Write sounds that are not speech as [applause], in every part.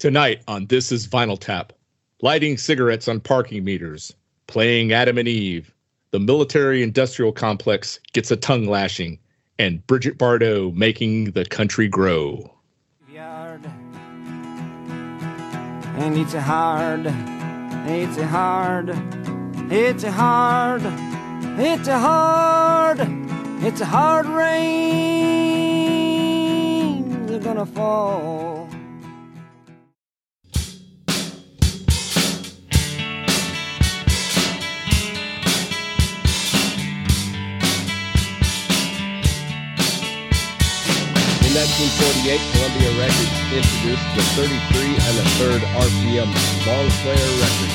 Tonight on This is Vinyl Tap, lighting cigarettes on parking meters, playing Adam and Eve, the military industrial complex gets a tongue lashing, and Bridget Bardot making the country grow. Yard. And it's a hard, it's a hard, it's a hard, it's a hard, it's a hard rain. They're gonna fall. 1948, Columbia Records introduced the 33 and a third RPM long player record.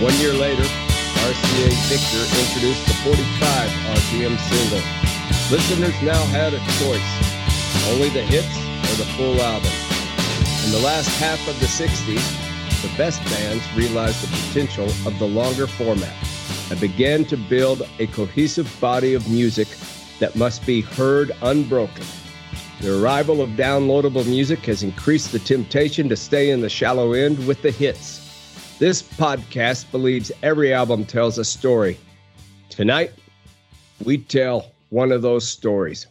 One year later, RCA Victor introduced the 45 RPM single. Listeners now had a choice, only the hits or the full album. In the last half of the 60s, the best bands realized the potential of the longer format and began to build a cohesive body of music that must be heard unbroken. The arrival of downloadable music has increased the temptation to stay in the shallow end with the hits. This podcast believes every album tells a story. Tonight, we tell one of those stories.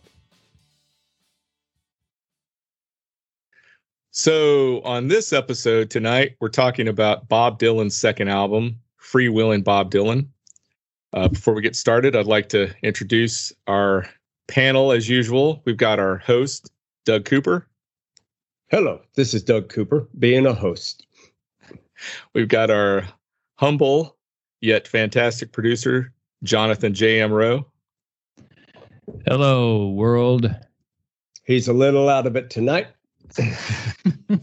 So, on this episode tonight, we're talking about Bob Dylan's second album, Free Will and Bob Dylan. Uh, before we get started, I'd like to introduce our panel as usual. We've got our host, Doug Cooper. Hello, this is Doug Cooper, being a host. We've got our humble yet fantastic producer, Jonathan J.M. Rowe. Hello, world. He's a little out of it tonight, [laughs] and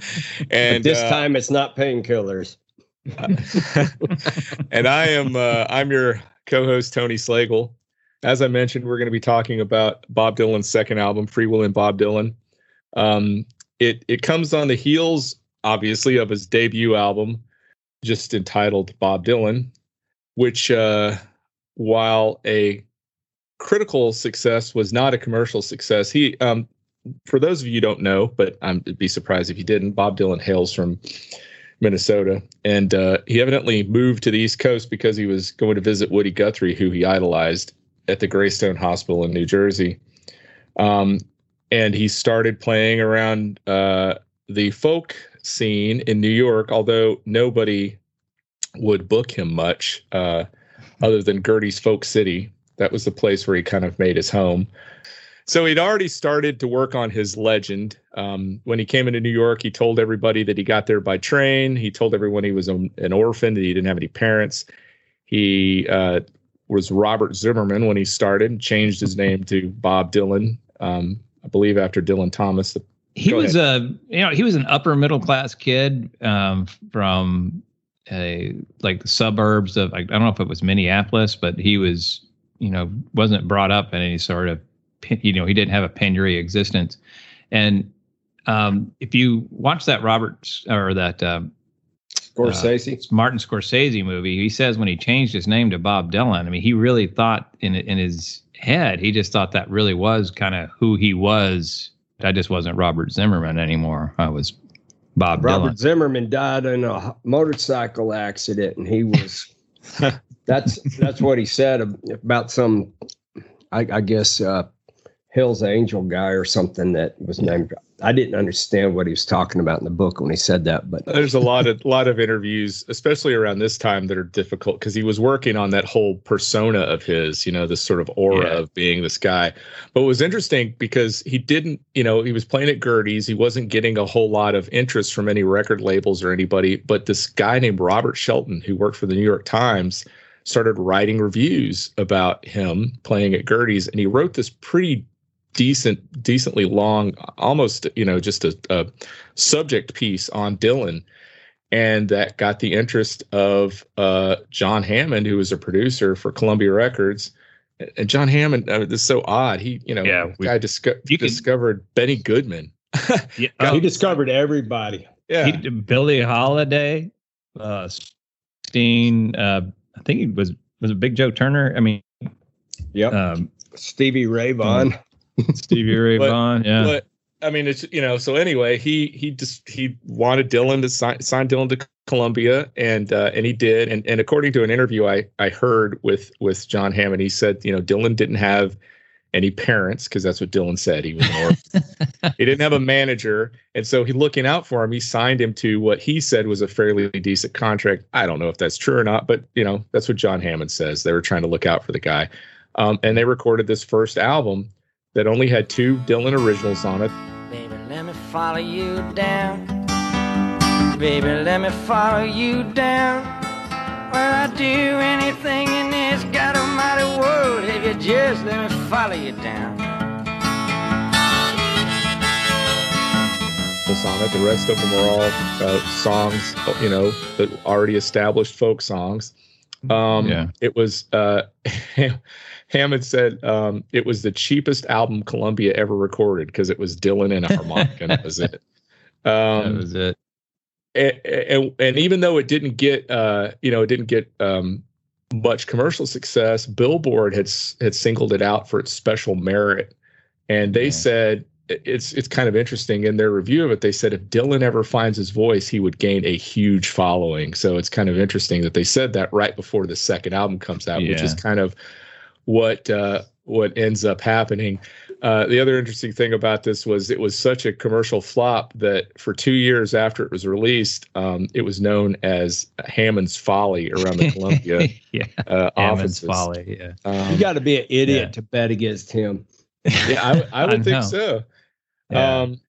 but this uh, time it's not painkillers. [laughs] and I am uh, I'm your co-host Tony Slagle. As I mentioned, we're going to be talking about Bob Dylan's second album, Free Will and Bob Dylan. Um, it it comes on the heels, obviously, of his debut album, just entitled Bob Dylan, which, uh, while a critical success, was not a commercial success. He, um, for those of you who don't know, but I'd be surprised if you didn't. Bob Dylan hails from Minnesota, and uh, he evidently moved to the East Coast because he was going to visit Woody Guthrie, who he idolized at the Greystone Hospital in New Jersey. Um, and he started playing around uh, the folk scene in New York, although nobody would book him much uh, other than Gertie's Folk City. That was the place where he kind of made his home. So he'd already started to work on his legend. Um, when he came into New York, he told everybody that he got there by train. He told everyone he was an orphan, that he didn't have any parents. He uh, was Robert Zimmerman when he started, changed his name to Bob Dylan, um, I believe after Dylan Thomas. He Go was a you know he was an upper middle class kid um, from a like the suburbs of I don't know if it was Minneapolis, but he was you know wasn't brought up in any sort of you know he didn't have a penury existence, and um, if you watch that Robert or that um, Scorsese. uh, Martin Scorsese movie, he says when he changed his name to Bob Dylan, I mean, he really thought in in his head, he just thought that really was kind of who he was. I just wasn't Robert Zimmerman anymore. I was Bob Robert Dylan. Zimmerman died in a motorcycle accident, and he was. [laughs] that's that's what he said about some, I, I guess, uh, Hill's Angel guy or something that was named. I didn't understand what he was talking about in the book when he said that, but There's a [laughs] lot of lot of interviews, especially around this time, that are difficult because he was working on that whole persona of his, you know, this sort of aura Yeah. of being this guy. But it was interesting because he didn't, you know, he was playing at Gertie's. He wasn't getting a whole lot of interest from any record labels or anybody. But this guy named Robert Shelton, who worked for the New York Times, started writing reviews about him playing at Gertie's, and he wrote this pretty decent, decently long, almost you know just a, a subject piece on Dylan, and that got the interest of uh, John Hammond, who was a producer for Columbia Records. And John Hammond, uh, this is so odd. He, you know, Yeah, we- guy disco- you can- discovered Benny Goodman. [laughs] Yeah, he discovered everybody. Yeah, he- Billie Holiday, uh, Steen. Uh, I think he was was a Big Joe Turner. I mean, Yep. um, Stevie Ray Vaughan. Stevie Ray But- Vaughan. Yeah, but I mean, it's you know. So anyway, he he just he wanted Dylan to sign sign Dylan to Columbia, and uh, and he did. And and according to an interview I I heard with with John Hammond, he said you know Dylan didn't have any parents because that's what Dylan said. He was an orphan. [laughs] he didn't have a manager, and so he looking out for him. He signed him to what he said was a fairly decent contract. I don't know if that's true or not, but you know that's what John Hammond says. They were trying to look out for the guy, um, and they recorded this first album that only had two Dylan originals on it. Baby, let me follow you down. Baby, let me follow you down. Well, I'd do anything in this God Almighty world if you just let me follow you down. on it. The rest of them are all uh, songs, you know, that already established folk songs. Um, Yeah. It was uh, [laughs] Hammond said um, it was the cheapest album Columbia ever recorded because it was Dylan and a harmonica, and that was it. [laughs] that Um, was it. and, and and even though it didn't get uh you know it didn't get um much commercial success billboard had had singled it out for its special merit and they Yeah. said it's it's kind of interesting in their review of it they said if dylan ever finds his voice he would gain a huge following so it's kind of interesting that they said that right before the second album comes out which is kind of what uh what ends up happening uh, the other interesting thing about this was it was such a commercial flop that for two years after it was released, um, it was known as Hammond's Folly around the Columbia [laughs] yeah. uh, Hammond's offices. folly. Yeah. Um, You got to be an idiot Yeah. to bet against him. yeah, I, I would [laughs] I think know. so. Yeah. Um,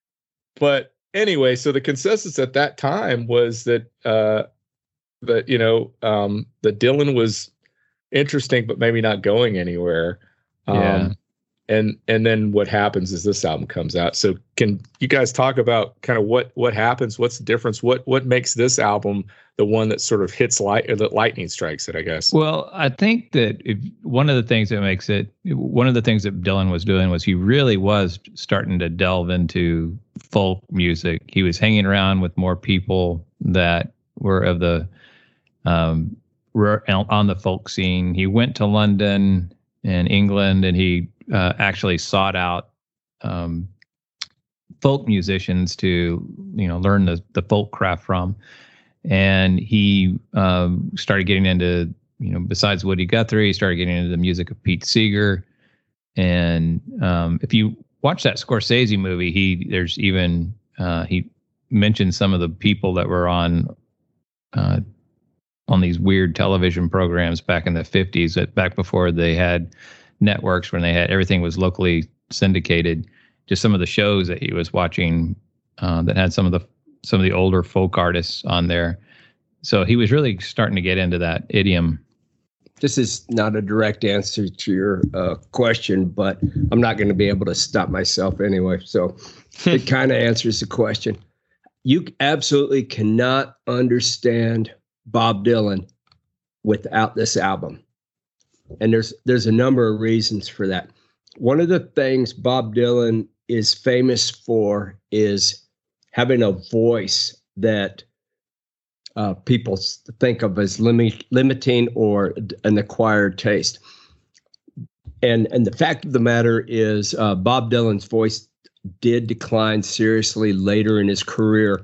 but anyway, so the consensus at that time was that uh, that you know um, that Dylan was interesting, but maybe not going anywhere. Um, Yeah. And and then what happens is this album comes out. So can you guys talk about kind of what what happens? What's the difference? What what makes this album the one that sort of hits light or that lightning strikes it? I guess. Well, I think that if one of the things that makes it one of the things that Dylan was doing was he really was starting to delve into folk music. He was hanging around with more people that were of the um were on the folk scene. He went to London and England and he uh, actually sought out um folk musicians to you know learn the the folk craft from and he um, started getting into you know besides Woody Guthrie, he started getting into the music of Pete Seeger. And um, if you watch that Scorsese movie, he there's even uh, he mentioned some of the people that were on uh, on these weird television programs back in the 50s, that back before they had networks when they had everything was locally syndicated. Just some of the shows that he was watching uh, that had some of the some of the older folk artists on there. So he was really starting to get into that idiom. This is not a direct answer to your uh, question, but I'm not going to be able to stop myself anyway. So [laughs] it kind of answers the question. You absolutely cannot understand Bob Dylan without this album. And there's there's a number of reasons for that. One of the things Bob Dylan is famous for is having a voice that uh, people think of as limit, limiting or an acquired taste. And and the fact of the matter is, uh, Bob Dylan's voice did decline seriously later in his career.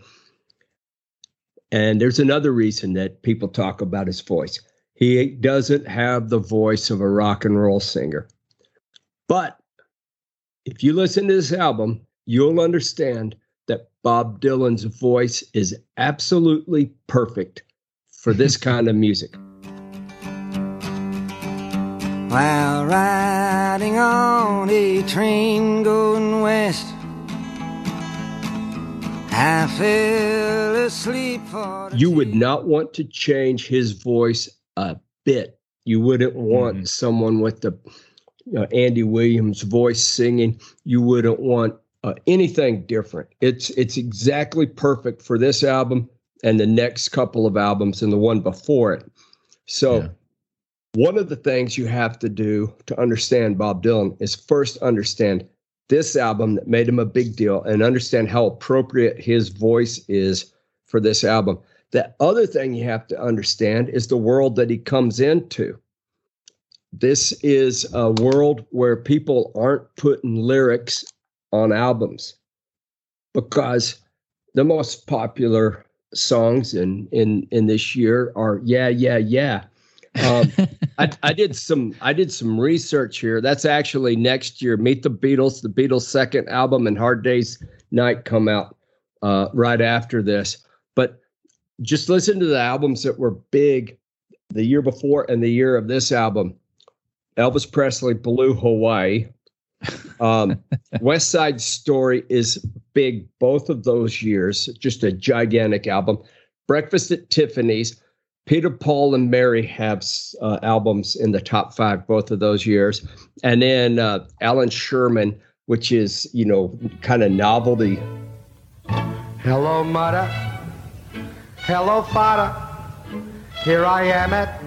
And there's another reason that people talk about his voice. He doesn't have the voice of a rock and roll singer. But if you listen to this album, you'll understand that Bob Dylan's voice is absolutely perfect for this [laughs] kind of music. While riding on a train going west, I fell asleep for You would not want to change his voice a bit. You wouldn't want Mhm. someone with the you know, Andy Williams voice singing. You wouldn't want uh, anything different. It's it's exactly perfect for this album and the next couple of albums and the one before it. So Yeah. one of the things you have to do to understand Bob Dylan is first understand this album that made him a big deal and understand how appropriate his voice is for this album. The other thing you have to understand is the world that he comes into. This is a world where people aren't putting lyrics on albums. because the most popular songs in in in this year are yeah yeah yeah um, [laughs] I, I, did some I did some research here. That's actually next year. Meet the Beatles, the Beatles' second album, and Hard Day's Night come out uh, right after this. But just listen to the albums that were big the year before and the year of this album. Elvis Presley, Blue Hawaii. Um, [laughs] West Side Story is big both of those years, just a gigantic album. Breakfast at Tiffany's, Peter, Paul, and Mary have uh, albums in the top five both of those years, and then uh, Allan Sherman, which is you know kind of novelty. Hello, mother. Hello, father. Here I am at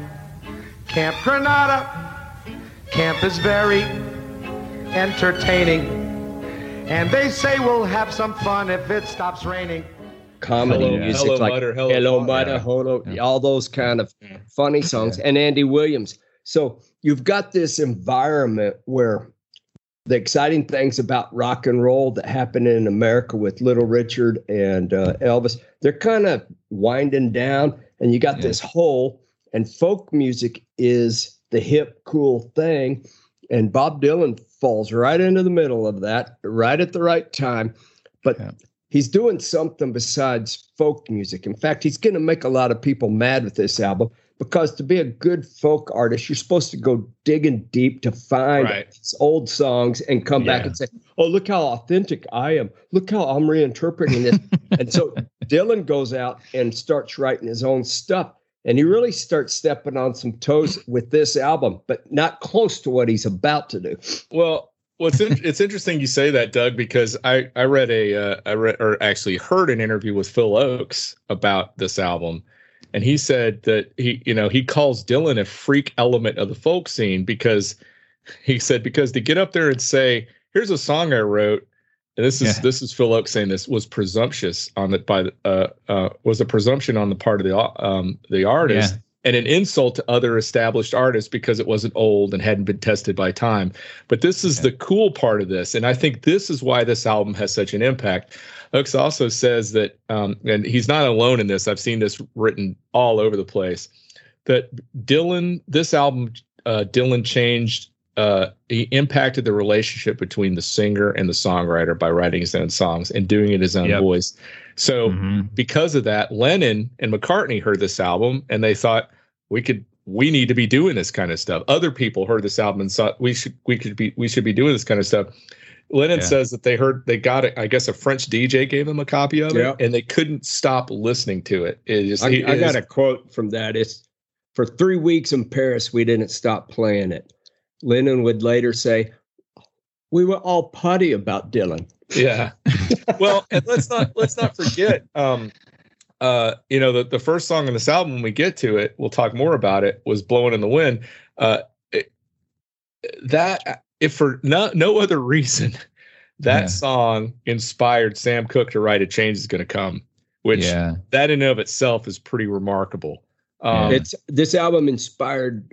Camp Granada. Camp is very entertaining, and they say we'll have some fun if it stops raining comedy hello, music hello, like Mutter, Hello, hello Mutter, yeah. hello, yeah. all those kind of funny songs, yeah. and Andy Williams. So you've got this environment where the exciting things about rock and roll that happened in America with Little Richard and uh, Elvis, they're kind of winding down, and you got this hole. And folk music is the hip, cool thing, and Bob Dylan falls right into the middle of that, right at the right time. But he's doing something besides folk music. In fact, he's going to make a lot of people mad with this album because to be a good folk artist, you're supposed to go digging deep to find right. old songs and come yeah. back and say, "Oh, look how authentic I am. Look how I'm reinterpreting this." [laughs] and so Dylan goes out and starts writing his own stuff. And he really starts stepping on some toes with this album, but not close to what he's about to do. Well, well, it's in, it's interesting you say that, Doug, because I I read a uh, I read or actually heard an interview with Phil Ochs about this album, and he said that he you know he calls Dylan a freak element of the folk scene because he said because to get up there and say here's a song I wrote, and this is yeah. this is Phil Ochs saying this was presumptuous on the by the uh, uh, was a presumption on the part of the um the artist. Yeah and an insult to other established artists because it wasn't old and hadn't been tested by time. But this is the cool part of this. And I think this is why this album has such an impact. Ochs also says that, um, and he's not alone in this, I've seen this written all over the place, that Dylan, this album, uh, Dylan changed, uh, he impacted the relationship between the singer and the songwriter by writing his own songs and doing it his own yep. voice. So mm-hmm. because of that, Lennon and McCartney heard this album and they thought we could we need to be doing this kind of stuff. Other people heard this album and thought we should we could be we should be doing this kind of stuff. Lennon yeah. says that they heard they got it. I guess a French DJ gave them a copy of it, and they couldn't stop listening to it. It just I, it, I got a quote from that. It's for three weeks in Paris we didn't stop playing it. Lennon would later say, "We were all putty about Dylan." Yeah. well, and let's not let's not forget. Um, uh, you know, the the first song on this album, when we get to it, we'll talk more about it. Was "Blowing in the Wind." Uh, it, that, if for no no other reason, that yeah. song inspired Sam Cooke to write "A Change Is Going to Come," which yeah. that in and of itself is pretty remarkable. Um, it's this album inspired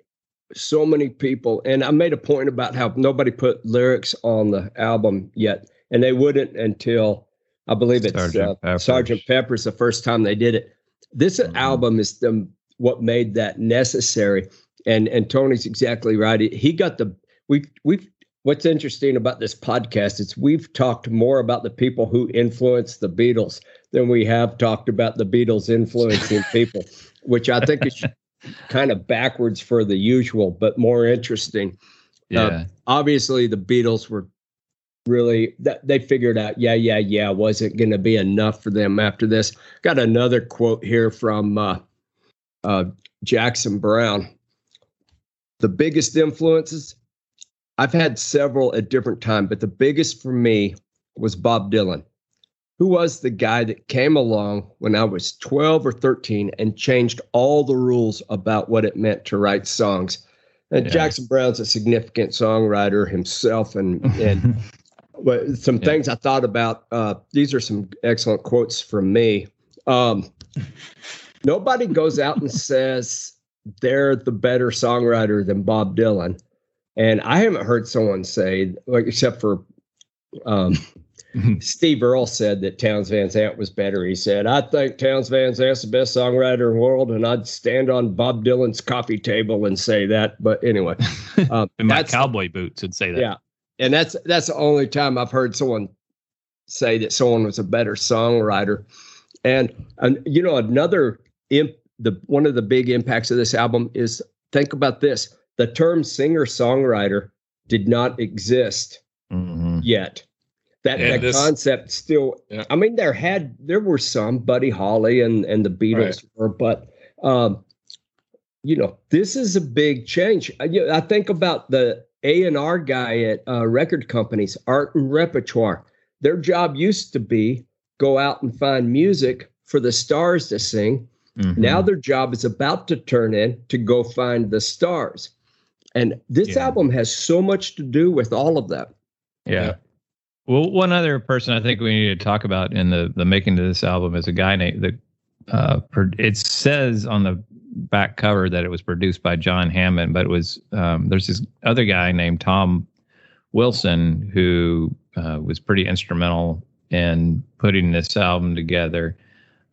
so many people, and I made a point about how nobody put lyrics on the album yet and they wouldn't until I believe it's Sergeant, uh, Pepper's. Sergeant Pepper's the first time they did it. This mm-hmm. album is the what made that necessary. And and Tony's exactly right. He got the we we've what's interesting about this podcast is we've talked more about the people who influenced the Beatles than we have talked about the Beatles influencing [laughs] people, which I think is kind of backwards for the usual, but more interesting. Uh, yeah. Uh, obviously, the Beatles were really that they figured out yeah yeah yeah wasn't going to be enough for them after this got another quote here from uh, uh, jackson brown the biggest influences i've had several at different times but the biggest for me was bob dylan who was the guy that came along when i was 12 or 13 and changed all the rules about what it meant to write songs and yeah. jackson Brown's a significant songwriter himself and and [laughs] some yeah. things I thought about. Uh, these are some excellent quotes from me. Um, nobody goes out and says they're the better songwriter than Bob Dylan, and I haven't heard someone say, like, except for um, Steve Earle said that Townes Van Zandt was better. He said, I think Townes Van Zandt's the best songwriter in the world, and I'd stand on Bob Dylan's coffee table and say that. But anyway, um, [laughs] In my cowboy boots would say that. Yeah. and that's that's the only time I've heard someone say that someone was a better songwriter. And and you know another imp, the one of the big impacts of this album is think about this: the term singer songwriter did not exist Mhm. yet. That, Yeah, that this- concept still. Yeah. I mean, there had there were some Buddy Holly and and the Beatles were, but um, you know, this is a big change. I, you know, I think about the A and R guy at uh, record companies, art and repertoire. Their job used to be go out and find music for the stars to sing. Mhm. Now their job is about to turn in to go find the stars. And this Yeah. album has so much to do with all of that. Yeah. Well, one other person I think we need to talk about in the the making of this album is a guy named the. Uh, it says on the back cover that it was produced by John Hammond, but it was um, there's this other guy named Tom Wilson who uh, was pretty instrumental in putting this album together.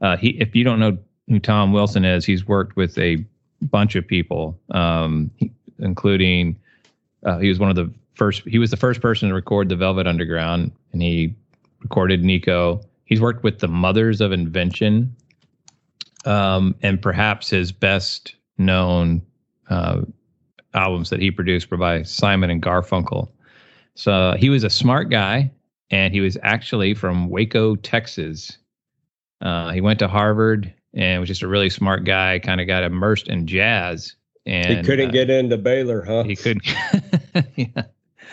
Uh, he, if you don't know who Tom Wilson is, he's worked with a bunch of people, um, including uh, he was one of the first. He was the first person to record the Velvet Underground, and he recorded Nico. He's worked with the Mothers of Invention, um, and perhaps his best known uh, albums that he produced were by Simon and Garfunkel. So he was a smart guy, and he was actually from Waco, Texas. Uh, he went to Harvard and was just a really smart guy. Kind of got immersed in jazz. And he couldn't uh, get into Baylor, huh? he couldn't. [laughs] yeah.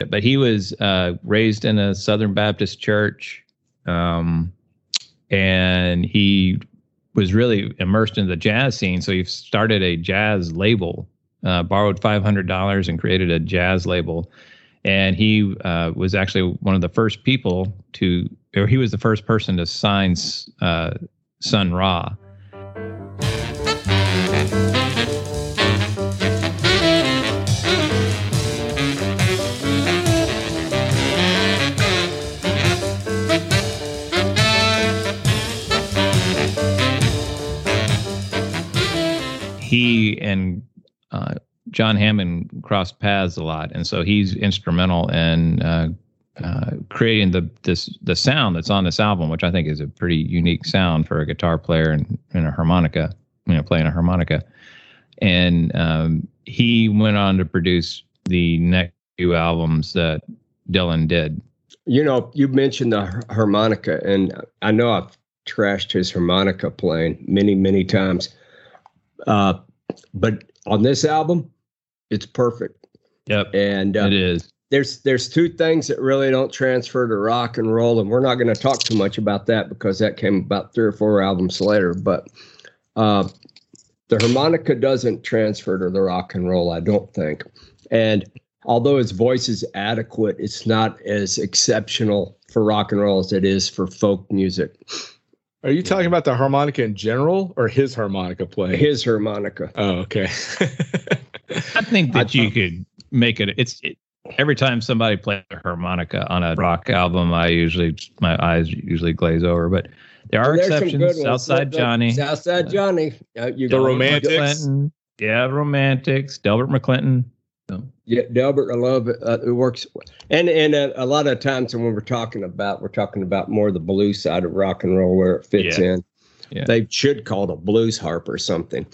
But he was uh, raised in a Southern Baptist church, um, and he was really immersed in the jazz scene. So he started a jazz label, uh, borrowed five hundred dollars, and created a jazz label. And he uh, was actually one of the first people to, or he was the first person to sign uh, Sun Ra. John Hammond crossed paths a lot, and so he's instrumental in uh, uh, creating the this the sound that's on this album, which I think is a pretty unique sound for a guitar player and, and a harmonica, you know, playing a harmonica. And um, he went on to produce the next few albums that Dylan did. You know, you mentioned the harmonica, and I know I've trashed his harmonica playing many, many times. Uh, but on this album, it's perfect. Yep, And uh, it is. there's there's two things that really don't transfer to rock and roll, and we're not going to talk too much about that because that came about three or four albums later. But uh, the harmonica doesn't transfer to the rock and roll, I don't think. And although his voice is adequate, it's not as exceptional for rock and roll as it is for folk music. Are you talking about the harmonica in general or his harmonica playing? His harmonica. Oh, okay. [laughs] I think that you could make it. It's it, every time somebody plays a harmonica on a rock album, I usually my eyes usually glaze over. But there are There's some good exceptions. ones. Southside The- the Johnny, Southside Johnny. Uh, you The Romantics. McClinton. Yeah, Romantics. Delbert McClinton. So, Yeah, Delbert, I love it. Uh, it works, and and uh, a lot of times when we're talking about, we're talking about more the blues side of rock and roll where it fits Yeah. in. Yeah. They should call it a blues harp or something.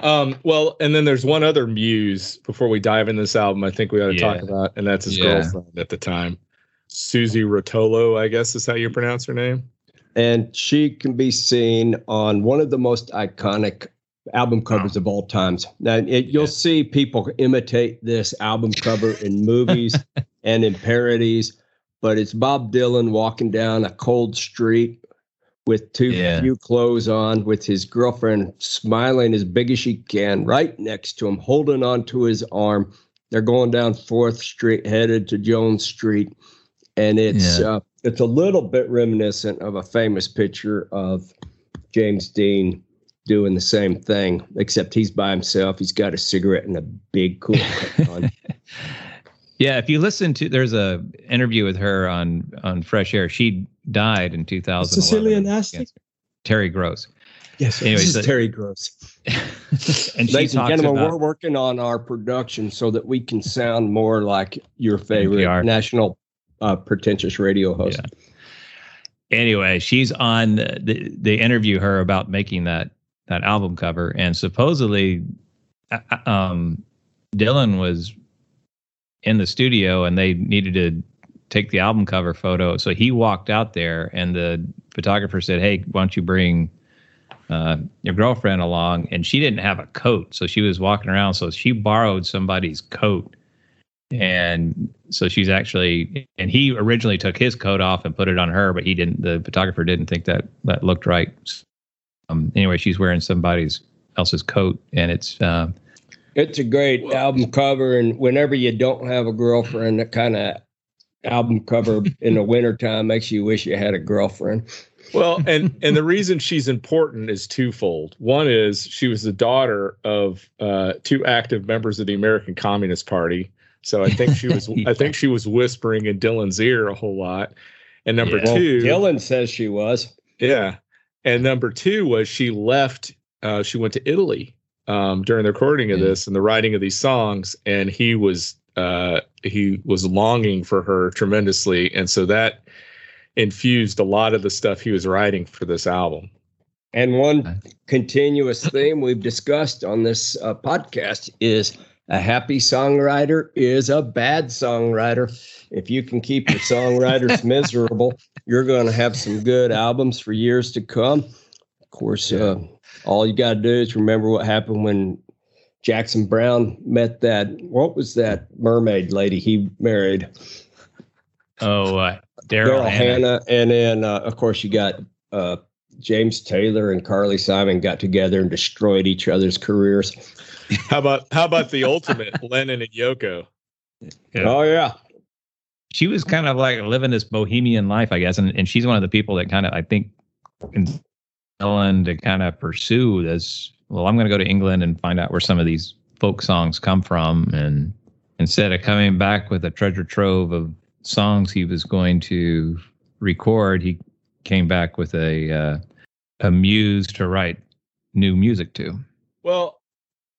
Um, well, and then there's one other muse before we dive in this album. I think we ought to talk about, and that's his Yeah. girlfriend at the time, Susie Rotolo. I guess is how you pronounce her name. And she can be seen on one of the most iconic album covers of all times. Now, it, you'll Yeah. see people imitate this album cover in movies [laughs] and in parodies, but it's Bob Dylan walking down a cold street with too Yeah. few clothes on, with his girlfriend smiling as big as she can, right next to him, holding onto his arm. They're going down Fourth Street, headed to Jones Street, and it's Yeah. uh, it's a little bit reminiscent of a famous picture of James Dean doing the same thing, except he's by himself. He's got a cigarette and a big cool on. [laughs] Yeah, if you listen to, there's a interview with her on on Fresh Air. She died in 2000. Sicilian Aztec? Terry Gross. Yes, Anyway, this so- is Terry Gross. [laughs] and she Ladies and gentlemen, about we're working on our production so that we can sound more like your favorite NPR. national uh, pretentious radio host. Yeah. anyway, she's on the, the they interview her about making that that album cover, and supposedly, uh, um, Dylan was in the studio and they needed to take the album cover photo. So he walked out there, and the photographer said, "Hey, why don't you bring uh, your girlfriend along?" And she didn't have a coat, so she was walking around. So she borrowed somebody's coat and so she's actually and he originally took his coat off and put it on her but he didn't the photographer didn't think that that looked right um anyway she's wearing somebody's else's coat and it's uh It's a great album cover, and whenever you don't have a girlfriend, that kind of album cover in the wintertime makes you wish you had a girlfriend. Well, and and the reason she's important is twofold. One is she was the daughter of uh, two active members of the American Communist Party, so I think she was [laughs] I think she was whispering in Dylan's ear a whole lot. And number Yeah. Well, two, Dylan says she was. yeah, and number two was she left. Uh, she went to Italy um, during the recording of Yeah. this and the writing of these songs, and he was uh, he was longing for her tremendously, and so that infused a lot of the stuff he was writing for this album. And one continuous [laughs] theme we've discussed on this uh, podcast is a happy songwriter is a bad songwriter. If you can keep your songwriters [laughs] miserable, you're going to have some good albums for years to come. Of course, uh, all you got to do is remember what happened when Jackson Brown met that. What was that mermaid lady he married? oh uh, daryl Daryl hannah Hannah, and then uh, of course you got uh, James Taylor and Carly Simon got together and destroyed each other's careers. [laughs] How about how about the ultimate [laughs] Lennon and Yoko? Yeah. Oh yeah, she was kind of like living this bohemian life i guess and, and she's one of the people that kind of i think in Ellen to kind of pursue this well i'm going to go to england and find out where some of these folk songs come from and instead of coming back with a treasure trove of songs he was going to record he came back with a uh, a muse to write new music to Well,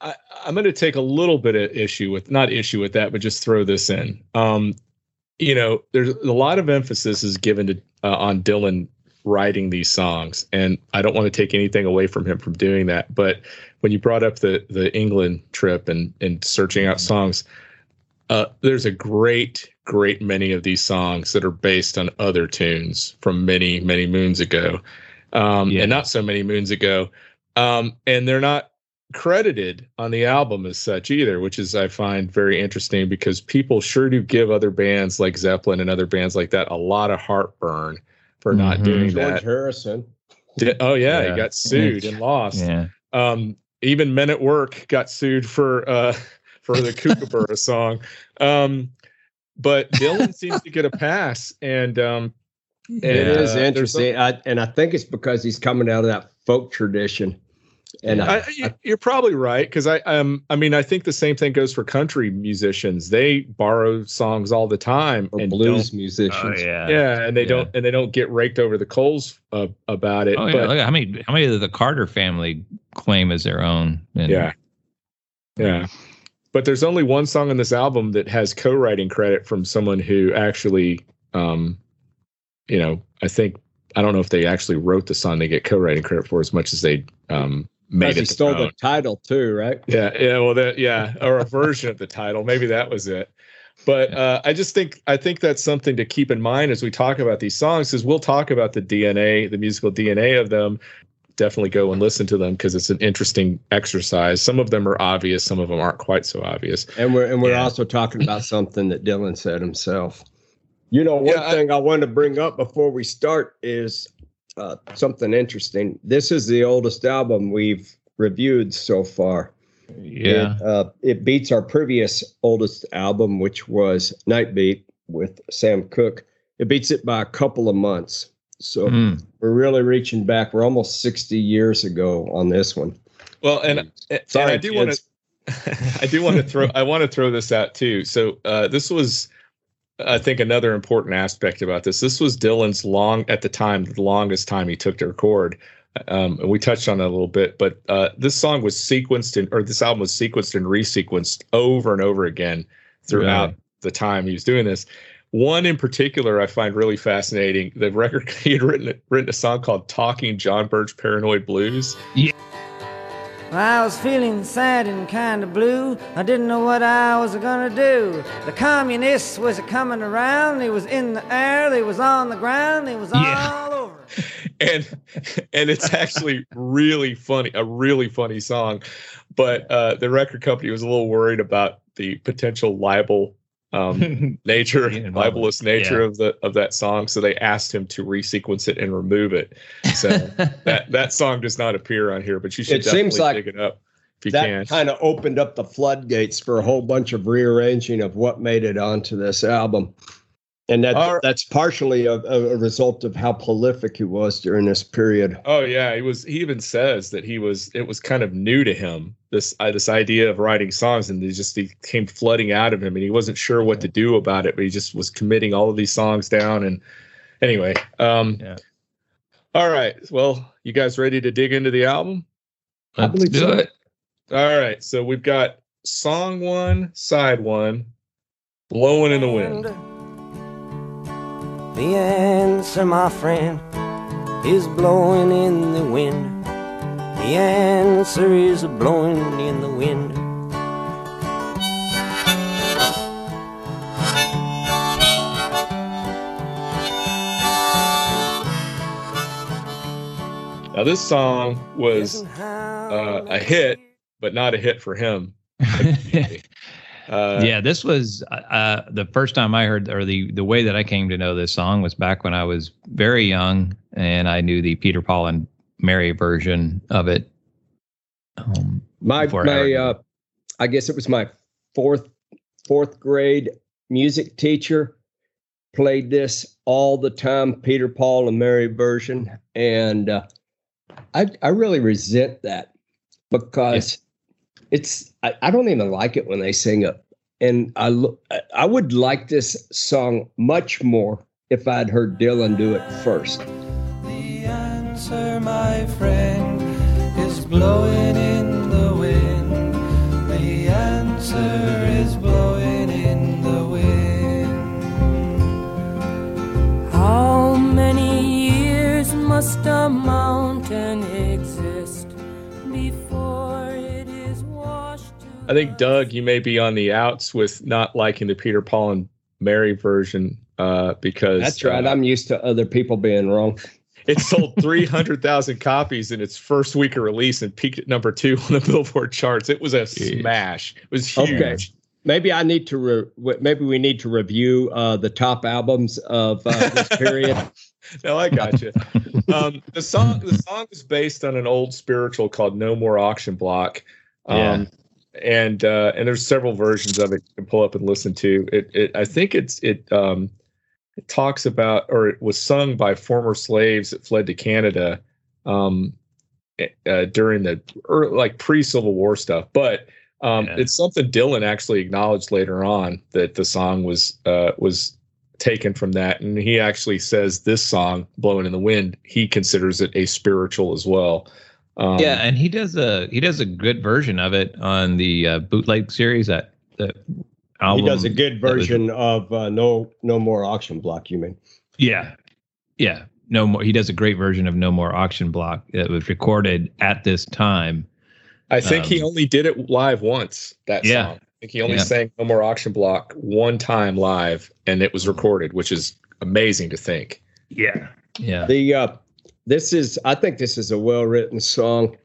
I, I'm going to take a little bit of issue with not issue with that, but just throw this in. Um, you know, there's a lot of emphasis is given to uh, on Dylan writing these songs, and I don't want to take anything away from him from doing that. But when you brought up the the England trip and and searching out songs, uh, there's a great great many of these songs that are based on other tunes from many many moons ago, um, Yeah. and not so many moons ago, um, and they're not credited on the album as such either, which is I find very interesting because people sure do give other bands like Zeppelin and other bands like that a lot of heartburn for not Mhm. doing George that. Harrison. Di- oh yeah, Yeah. he got sued and lost. yeah Um, even Men at Work got sued for uh, [laughs] for the Kookaburra [laughs] song. Um, but Dylan seems to get a pass, and um, and, is uh, there's interesting, I, and I think it's because he's coming out of that folk tradition. And I, I, you- you're probably right because I um I mean I think the same thing goes for country musicians. They borrow songs all the time or and blues don't- musicians. yeah yeah, and they Yeah. don't and they don't get raked over the coals uh, about it. Oh yeah, but look how many how many of the Carter family claim as their own. And yeah, yeah. But there's only one song on this album that has co-writing credit from someone who actually, um, you know, I think I don't know if they actually wrote the song they get co-writing credit for as much as they um made it. he stole the title too, right? yeah yeah well that yeah or a version of the title maybe that was it but uh, i just think i think that's something to keep in mind as we talk about these songs because we'll talk about the dna the musical dna of them definitely go and listen to them because it's an interesting exercise some of them are obvious some of them aren't quite so obvious And we're and we're Yeah. also talking about something that Dylan said himself. You know, one Yeah, thing I wanted to bring up before we start is uh, something interesting. This is the oldest album we've reviewed so far. yeah. It, uh, it beats our previous oldest album, which was Night Beat with Sam Cooke. It beats it by a couple of months. So Mm. we're really reaching back. We're almost 60 years ago on this one. well and, and Sorry, [laughs] i do want to. I do want to throw I want to throw this out too. So uh, this was I think another important aspect about this. This was Dylan's long at the time, the longest time he took to record. Um, and we touched on it a little bit, but uh, this song was sequenced and or this album was sequenced and resequenced over and over again throughout really? the time he was doing this. One in particular I find really fascinating. The record [laughs] he had written written a song called "Talking John Birch Paranoid Blues." Yeah. I was feeling sad and kind of blue. I didn't know what I was gonna do. The communists was coming around. They was in the air. They was on the ground. They was yeah. all over. [laughs] and and it's actually really funny, a really funny song. But uh, the record company was a little worried about the potential libel um, [laughs] nature, libelous nature yeah. of the of that song. So they asked him to resequence it and remove it. So [laughs] that that song does not appear on here, but you should it definitely seems like dig it up if you that kind of opened up the floodgates for a whole bunch of rearranging of what made it onto this album and that Our, that's partially a, a, result of how prolific he was during this period. Oh yeah, he was. He even says that he was. It was kind of new to him this uh, this idea of writing songs, and he just he came flooding out of him, and he wasn't sure what to do about it, but he just was committing all of these songs down. And anyway, um, yeah. All right, well, you guys ready to dig into the album? Let's I believe do so. it. All right, so we've got song one, side one, blowing in the wind. The answer, my friend, is blowing in the wind. The answer is blowing in the wind. Now, this song was uh, a hit, but not a hit for him. [laughs] Uh, yeah, this was uh, uh, the first time I heard, or the the way that I came to know this song was back when I was very young, and I knew the Peter Paul and Mary version of it. Um, my my, I, uh, I guess it was my fourth fourth grade music teacher played this all the time, Peter Paul and Mary version, and uh, I I really resent that because it's I, I, don't even like it when they sing it. And i look i would like this song much more if i'd heard dylan do it first. The answer my friend is blowing in the wind. The answer is blowing in the wind. How many years must a mountain exist I think Doug, you may be on the outs with not liking the Peter Paul and Mary version uh, because that's right. Uh, I'm used to other people being wrong. It sold [laughs] 300,000 copies in its first week of release and peaked at number two [laughs] on the Billboard charts. It was a smash. It was huge. Okay. Maybe I need to. Re- maybe we need to review uh, the top albums of uh, this period. [laughs] no, I got you. Um, the song. The song is based on an old spiritual called "No More Auction Block." Um, yeah and uh, and there's several versions of it you can pull up and listen to. It, it I think it's it um, it talks about or it was sung by former slaves that fled to Canada um, eh, uh, during the or like pre Civil War stuff. But um, yeah. it's something Dylan actually acknowledged later on that the song was uh, was taken from that, and he actually says this song "Blowing in the Wind" he considers it a spiritual as well. Um, yeah, and he does a he does a good version of it on the uh, bootleg series that the album. He does a good version was, of uh, no no more auction block. You mean? Yeah, yeah. No more. He does a great version of No More Auction Block. It was recorded at this time. I think um, he only did it live once. That yeah. song. I think he only yeah. sang No More Auction Block one time live, and it was recorded, which is amazing to think. Yeah, yeah. The uh, this is I think this is a well written song.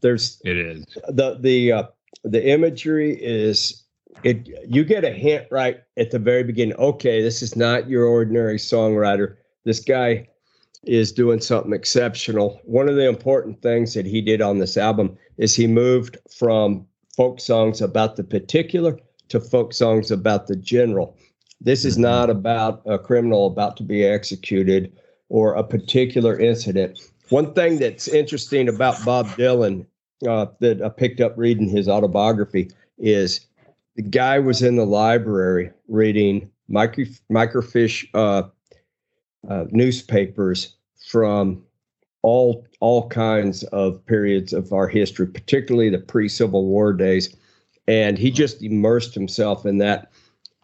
There's it is the the uh, the imagery is it you get a hint right at the very beginning. Okay, this is not your ordinary songwriter. This guy is doing something exceptional. One of the important things that he did on this album is he moved from folk songs about the particular to folk songs about the general. This is mm-hmm. not about a criminal about to be executed or a particular incident. One thing that's interesting about Bob Dylan uh, that I picked up reading his autobiography, is the guy was in the library reading micro, microfiche uh, uh, newspapers from all all kinds of periods of our history, particularly the pre-Civil War days, and he just immersed himself in that.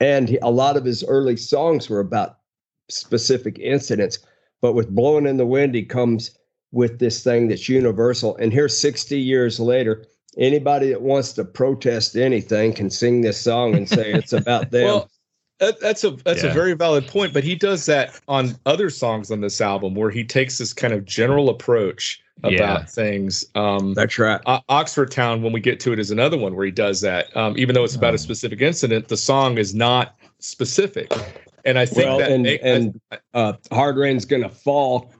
And he, a lot of his early songs were about specific incidents, but with "Blowing in the Wind," he comes with this thing that's universal. And here, 60 years later, anybody that wants to protest anything can sing this song and say it's about [laughs] them. Well, that, that's a that's Yeah. a very valid point, but he does that on other songs on this album where he takes this kind of general approach about Yeah. things. Um, that's right. O- Oxford Town, when we get to it, is another one where he does that. Um, even though it's about a specific incident, the song is not specific, and I think Well, that and make- and uh, hard rain's gonna fall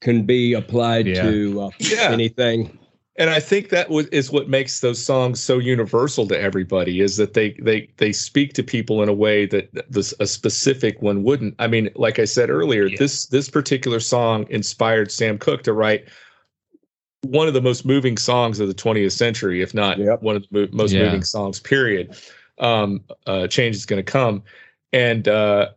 can be applied Yeah. to uh, Yeah. anything. and I think that was, is what makes those songs so universal to everybody is that they they they speak to people in a way that this a specific one wouldn't. I mean, like I said earlier, Yeah. this this particular song inspired Sam Cooke to write one of the most moving songs of the 20th century, if not Yep. one of the mo- most Yeah. moving songs. Period. Um, uh, change is going to come, and uh,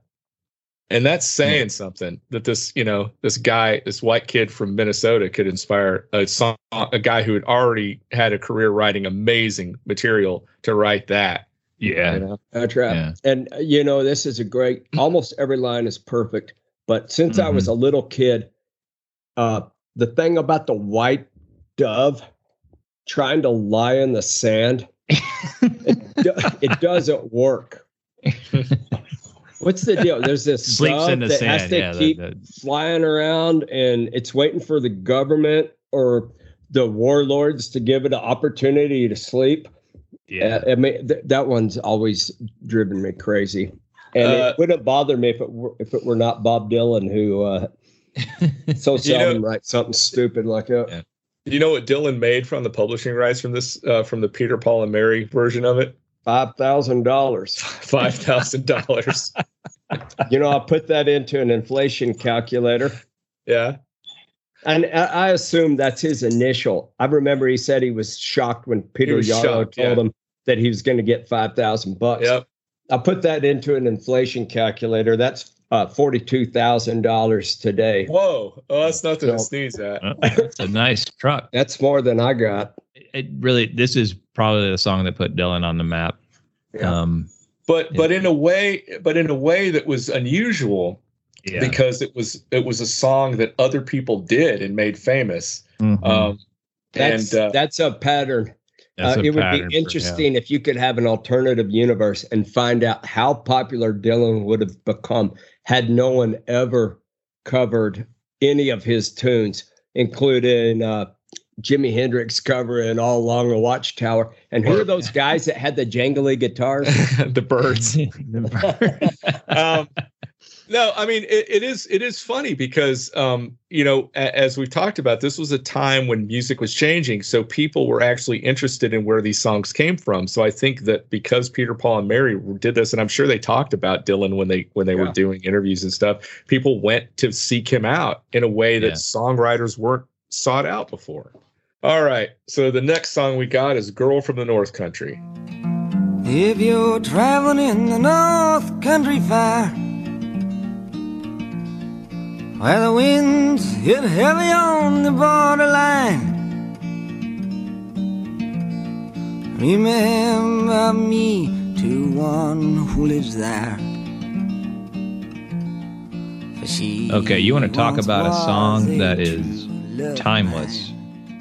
and that's saying something that this you know this guy this white kid from minnesota could inspire a song a guy who had already had a career writing amazing material to write that Yeah. you know? That's right. Yeah. And uh, you know, this is a great. [clears throat] Almost every line is perfect. But since I was a little kid, uh, the thing about the white dove trying to lie in the sand, it, do- it doesn't work. [laughs] What's the deal? There's this [laughs] Sleeps dove in the that sand. has to Yeah. the- keep the- flying around, and it's waiting for the government or the warlords to give it an opportunity to sleep. yeah. Uh, I mean, th- that one's always driven me crazy, and Uh, it wouldn't bother me if it were if it were not Bob Dylan who uh, [laughs] so You know- writes something stupid like that. Yeah. you know what dylan made from the publishing rights from this uh, from the peter paul and mary version of it Five thousand dollars. [laughs] five thousand dollars [laughs] You know, I put that into an inflation calculator, yeah and I, assume that's his initial. I remember he said he was shocked when Peter Yarrow told yeah. him that he was going to get five thousand bucks. yep I put that into an inflation calculator. That's uh, forty-two thousand dollars today. whoa oh that's nothing to sneeze at that's a nice truck. That's more than I got. It really, this is probably the song that put Dylan on the map. Yeah. Um, but but in a way but in a way that was unusual yeah. because it was it was a song that other people did and made famous Mhm. um That's and uh, that's a pattern. That's Uh, a it would pattern be for- interesting if you could have an alternative universe and find out how popular Dylan would have become had no one ever covered any of his tunes, including uh, Jimi Hendrix covering "All Along the Watchtower." And who are those guys that had the jangly guitars? [laughs] the Byrds [laughs] Yeah. [laughs] um, no, I mean it, it is it is funny because um, you know a, as we've talked about, this was a time when music was changing, so people were actually interested in where these songs came from. So I think that because Peter, Paul, and Mary did this, and I'm sure they talked about Dylan when they when they were doing interviews and stuff, people went to seek him out in a way that Yeah. songwriters weren't sought out before. All right, so the next song we got is "Girl from the North Country." If you're traveling in the North Country Fair, where the winds hit heavy on the borderline, remember me to one who lives there. For she Okay, you wanna talk about a song a that true is love timeless.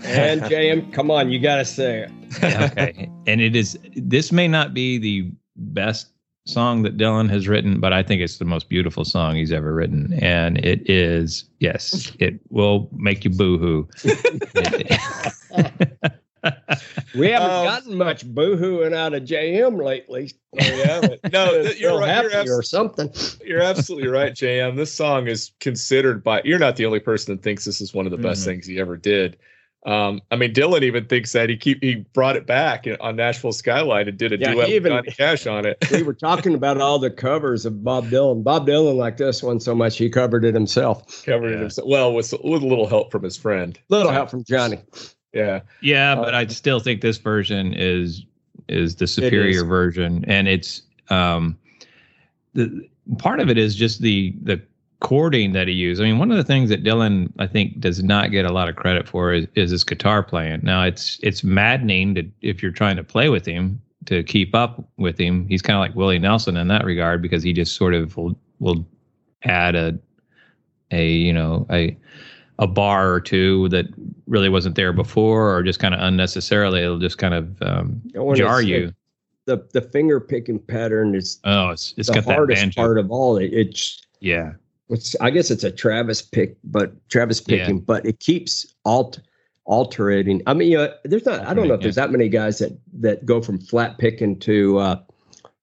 and JM, come on, you got to say it. [laughs] okay. And it is, this may not be the best song that Dylan has written, but I think it's the most beautiful song he's ever written. And it is, yes, it will make you boo hoo. [laughs] We haven't Um, gotten much boohooing out of JM lately. Oh, yeah, [laughs] no, th- you're right. You're abs- or something. You're absolutely right, JM. This song is considered by you're not the only person that thinks this is one of the best Mhm. things he ever did. Um, I mean, Dylan even thinks that he keep he brought it back on Nashville Skyline and did a Yeah, duet he with even- Johnny Cash on it. [laughs] we were talking about all the covers of Bob Dylan. Bob Dylan liked this one so much he covered it himself. Covered it himself. Well, with, with a little help from his friend. Little help from Johnny. Yeah, yeah, but I still think this version is is the superior is. version, and it's um, the part of it is just the the chording that he used. I mean, one of the things that Dylan I think does not get a lot of credit for is, is his guitar playing. Now it's it's maddening to if you're trying to play with him to keep up with him. He's kind of like Willie Nelson in that regard because he just sort of will will add a a you know a a bar or two that really wasn't there before, or just kind of unnecessarily. It'll just kind of um, jar you. The the finger picking pattern is Oh, it's it's the got that hardest banjo. part of all. It, it's yeah, it's I guess it's a Travis pick, but Travis Yeah. picking, but it keeps alt alterating. I mean, you know, there's not. I don't know if Alternate, there's that many guys that that go from flat picking to uh,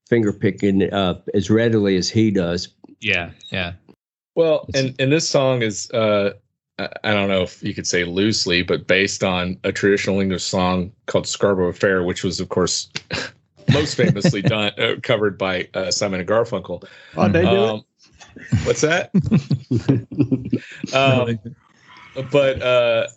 finger picking uh, as readily as he does. yeah, yeah. Well, It's- and and this song is uh I I don't know if you could say loosely, but based on a traditional English song called Scarborough Fair, which was of course [laughs] most famously [laughs] done uh, covered by uh, Simon and Garfunkel. Oh, they Um, what's that? um, but uh,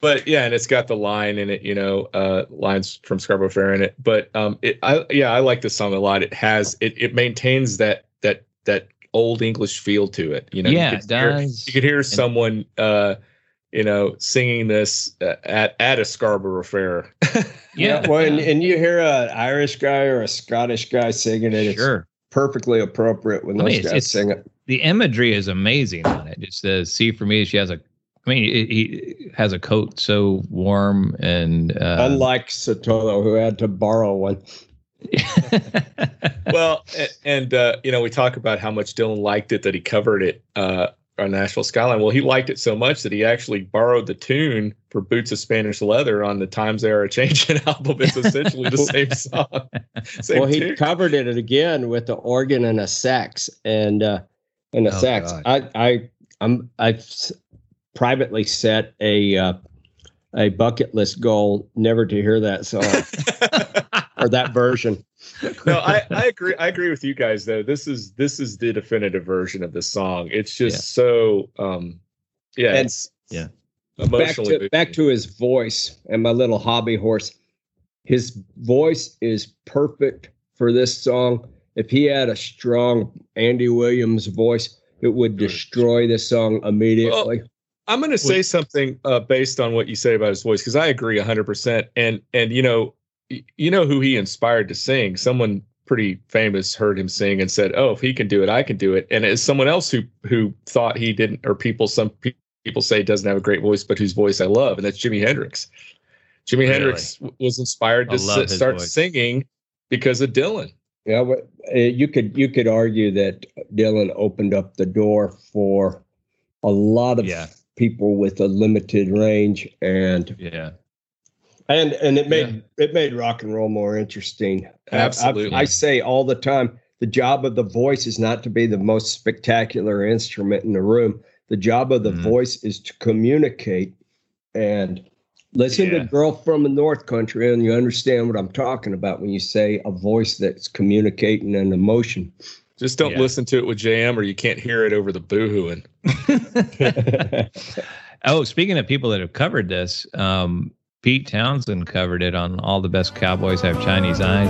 but yeah, and it's got the line in it, you know, uh, lines from Scarborough Fair in it. But um, it, I yeah, I like this song a lot. It has it it maintains that that that old English feel to it. You know, Yeah, you it could hear, does. you could hear someone, uh, you know, singing this uh, at at a Scarborough Fair. [laughs] Yeah, well, and, and you hear an Irish guy or a Scottish guy singing it. It's sure. Perfectly appropriate when I those mean, it's- guys it's- sing it. The imagery is amazing on it. It says, "See, for me, she has a." I mean, he, he has a coat so warm and uh, Unlike Rotolo, who had to borrow one. [laughs] well, a- and uh, you know, we talk about how much Dylan liked it that he covered it uh, on Nashville Skyline. Well, he liked it so much that he actually borrowed the tune for "Boots of Spanish Leather" on the Times They Are Changing [laughs] album. It's essentially the same [laughs] song. Same well, he tune. covered it again with the organ and a sax and uh, and a Oh, sax. God. I I I'm I've s- privately set a uh, a bucket list goal never to hear that song [laughs] or that version. [laughs] no, I, I agree. I agree with you guys though. This is this is the definitive version of the song. It's just Yeah. so um yeah, And- it's Yeah. Back emotionally to back to his voice and my little hobby horse. His voice is perfect for this song. If he had a strong Andy Williams voice, it would destroy the song immediately. I'm going to say something uh, based on what you say about his voice because I agree 100%. And and you know, y- you know who he inspired to sing. Someone pretty famous heard him sing and said, "Oh, if he can do it, I can do it." And as someone else who who thought he didn't, or people some pe- people say doesn't have a great voice, but whose voice I love, and that's Jimi Hendrix. Jimi Really? Hendrix was inspired to s- start voice. singing because of Dylan. Yeah, uh, you could you could argue that Dylan opened up the door for a lot of Yeah. people with a limited range, and yeah, and and it made it made rock and roll more interesting. I- I- Absolutely. I, say all the time, the job of the voice is not to be the most spectacular instrument in the room. The job of the Mhm. voice is to communicate and. Listen Yeah. to Girl from the North Country, and you understand what I'm talking about when you say a voice that's communicating an emotion. Just don't Yeah. listen to it with JM, or you can't hear it over the boohooing. [laughs] [laughs] oh, speaking of people that have covered this, um, Pete Townshend covered it on All the Best Cowboys Have Chinese Eyes.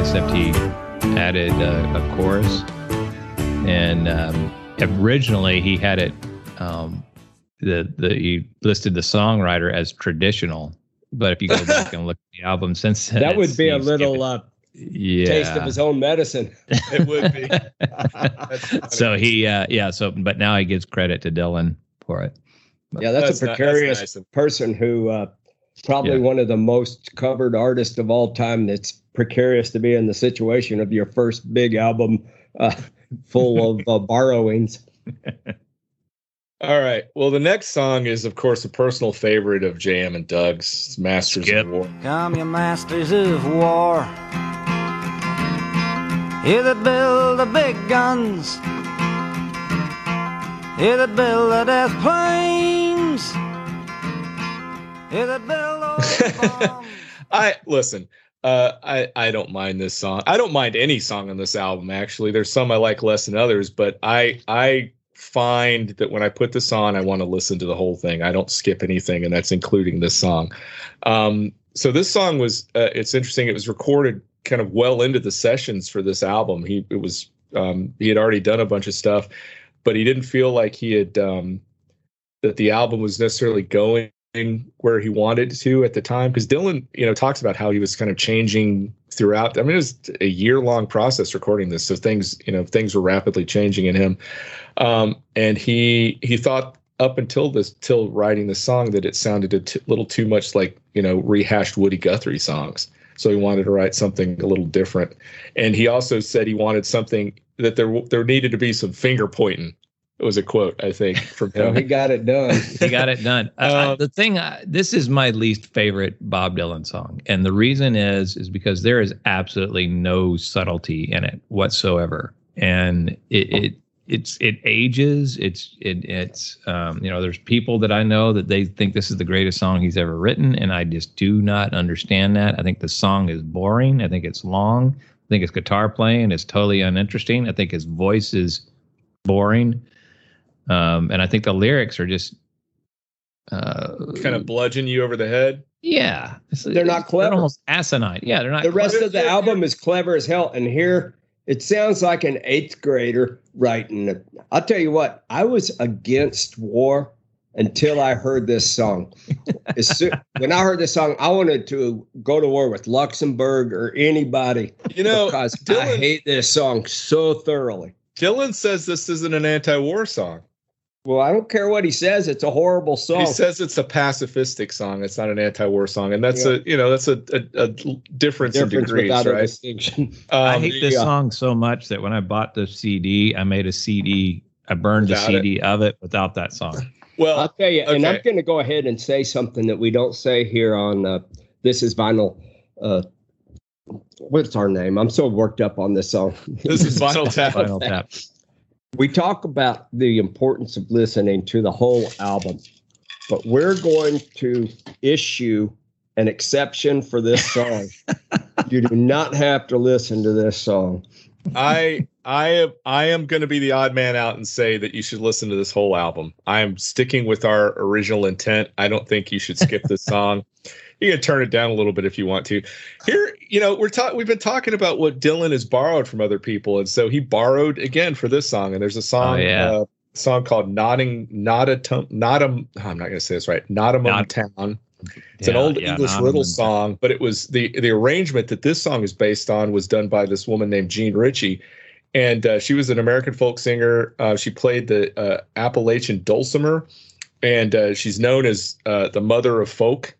Except he added uh, a chorus. And um, originally he had it, um, the the he listed the songwriter as traditional. But if you go [laughs] back and look at the album since then, that would be a little given- uh, yeah. taste of his own medicine. [laughs] It would be. So he, uh, yeah. So, but now he gives credit to Dylan for it. Yeah, that's, That's a not- that's precarious nice person who uh, probably Yeah. one of the most covered artists of all time. That's precarious to be in the situation of your first big album uh, full of uh, [laughs] borrowings. All right. Well, the next song is, of course, a personal favorite of JM and Doug's It's Masters Skip. of War. Come, you masters of war. Here that build the big guns. Here that build the death planes. Here that build all the [laughs] bombs. I listen. Uh, I I don't mind this song. I don't mind any song on this album. Actually, there's some I like less than others, but I I find that when I put this on, I want to listen to the whole thing. I don't skip anything, and that's including this song. Um, so this song was uh, it's interesting. It was recorded kind of well into the sessions for this album. He it was um, he had already done a bunch of stuff, but he didn't feel like he had um, that the album was necessarily going where he wanted to at the time because Dylan, you know, talks about how he was kind of changing throughout. I mean, it was a year long process recording this, so things, you know, things were rapidly changing in him, um, and he he thought up until this till writing the song that it sounded a t- little too much like you know rehashed Woody Guthrie songs. So he wanted to write something a little different, and he also said he wanted something that there there needed to be some finger pointing. It was a quote I think from [laughs] So him. he got it done. he got it done. I- I- Um, the thing, I, this is my least favorite Bob Dylan song, and the reason is is because there is absolutely no subtlety in it whatsoever, and it it it's it ages. It's it it's um, you know there's people that I know that they think this is the greatest song he's ever written, and I just do not understand that. I think the song is boring. I think it's long. I think his guitar playing is totally uninteresting. I think his voice is boring. Um, and I think the lyrics are just uh, kind of bludgeon you over the head. yeah, it's- They're not it's- clever. almost asinine. Yeah, they're not. The rest clever. of the album is clever as hell, and here it sounds like an eighth grader writing it. I'll tell you what, I was against war until I heard this song. As soo- when I heard this song, I wanted to go to war with Luxembourg or anybody You know, because I Dylan- hate this song so thoroughly. Dylan says this isn't an anti-war song. Well, I don't care what he says; it's a horrible song. He says it's a pacifistic song. It's not an anti-war song, and that's a you know that's a, a, a difference, in Difference degrees, without a right? distinction. [laughs] I Um, hate this yeah. song so much that when I bought the CD, I made a CD. I burned Without the CD of it without that song. well, I'll tell you, and I'm going to go ahead and say something that we don't say here on uh, This is Vinyl. Uh, what's our name? I'm so worked up on this song. this is [laughs] Vinyl Tap. Final tap. We talk about the importance of listening to the whole album, but we're going to issue an exception for this song. [laughs] you do not have to listen to this song. I I am I am going to be the odd man out and say that you should listen to this whole album. I am sticking with our original intent. I don't think you should skip this song. [laughs] You can turn it down a little bit if you want to. Here, you know, we're talking. We've been talking about what Dylan has borrowed from other people, and so he borrowed again for this song. And there's a song, Oh, yeah. uh, song called "Nodding Not a Tum Not a." I'm not going to say this right. Nottingham Not- Town. It's an old yeah, English riddle song, but it was the the arrangement that this song is based on was done by this woman named Jean Ritchie, and uh, she was an American folk singer. Uh, she played the uh, Appalachian dulcimer, and uh, she's known as uh, the mother of folk.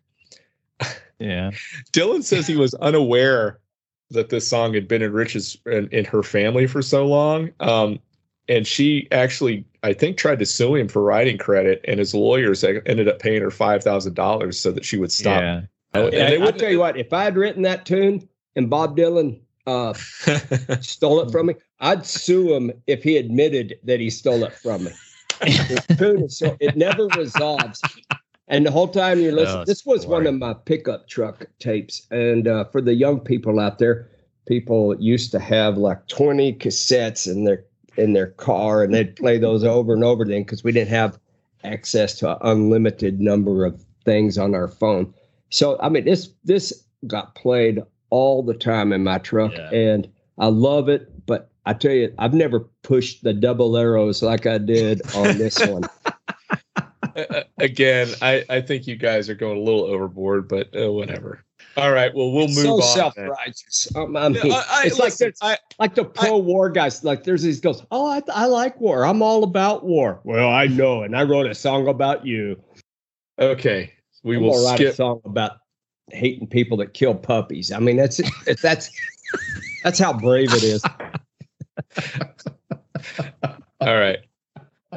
Yeah. Dylan says he was unaware that this song had been in Rich's in, in her family for so long. Um, and she actually, I think, tried to sue him for writing credit, and his lawyers ended up paying her five thousand dollars so that she would stop. Yeah. And And they I'll wouldn't- tell you what, if I had written that tune and Bob Dylan uh, [laughs] stole it from me, I'd sue him if he admitted that he stole it from me. [laughs] The tune is so it never resolves. And the whole time you're listening, Oh, this was one of my pickup truck tapes. And uh, for the young people out there, people used to have like 20 cassettes in their in their car, and they'd play those over and over again because we didn't have access to an unlimited number of things on our phone. So I mean, this this got played all the time in my truck, Yeah. and I love it. But I tell you, I've never pushed the double arrows like I did on this [laughs] one. [laughs] Uh, Again, I, I think you guys are going a little overboard, but uh, whatever. All right, well, we'll move so on. then. self-righteous. Um, I mean, Yeah, I- I- it's like listen, I- like the pro-war guys. Like there's these goes, oh, I, I like war. I'm all about war. Well, I know, and I wrote a song about you. okay, we I'm will write a song about hating people that kill puppies. I mean, that's that's that's how brave it is. [laughs] All right,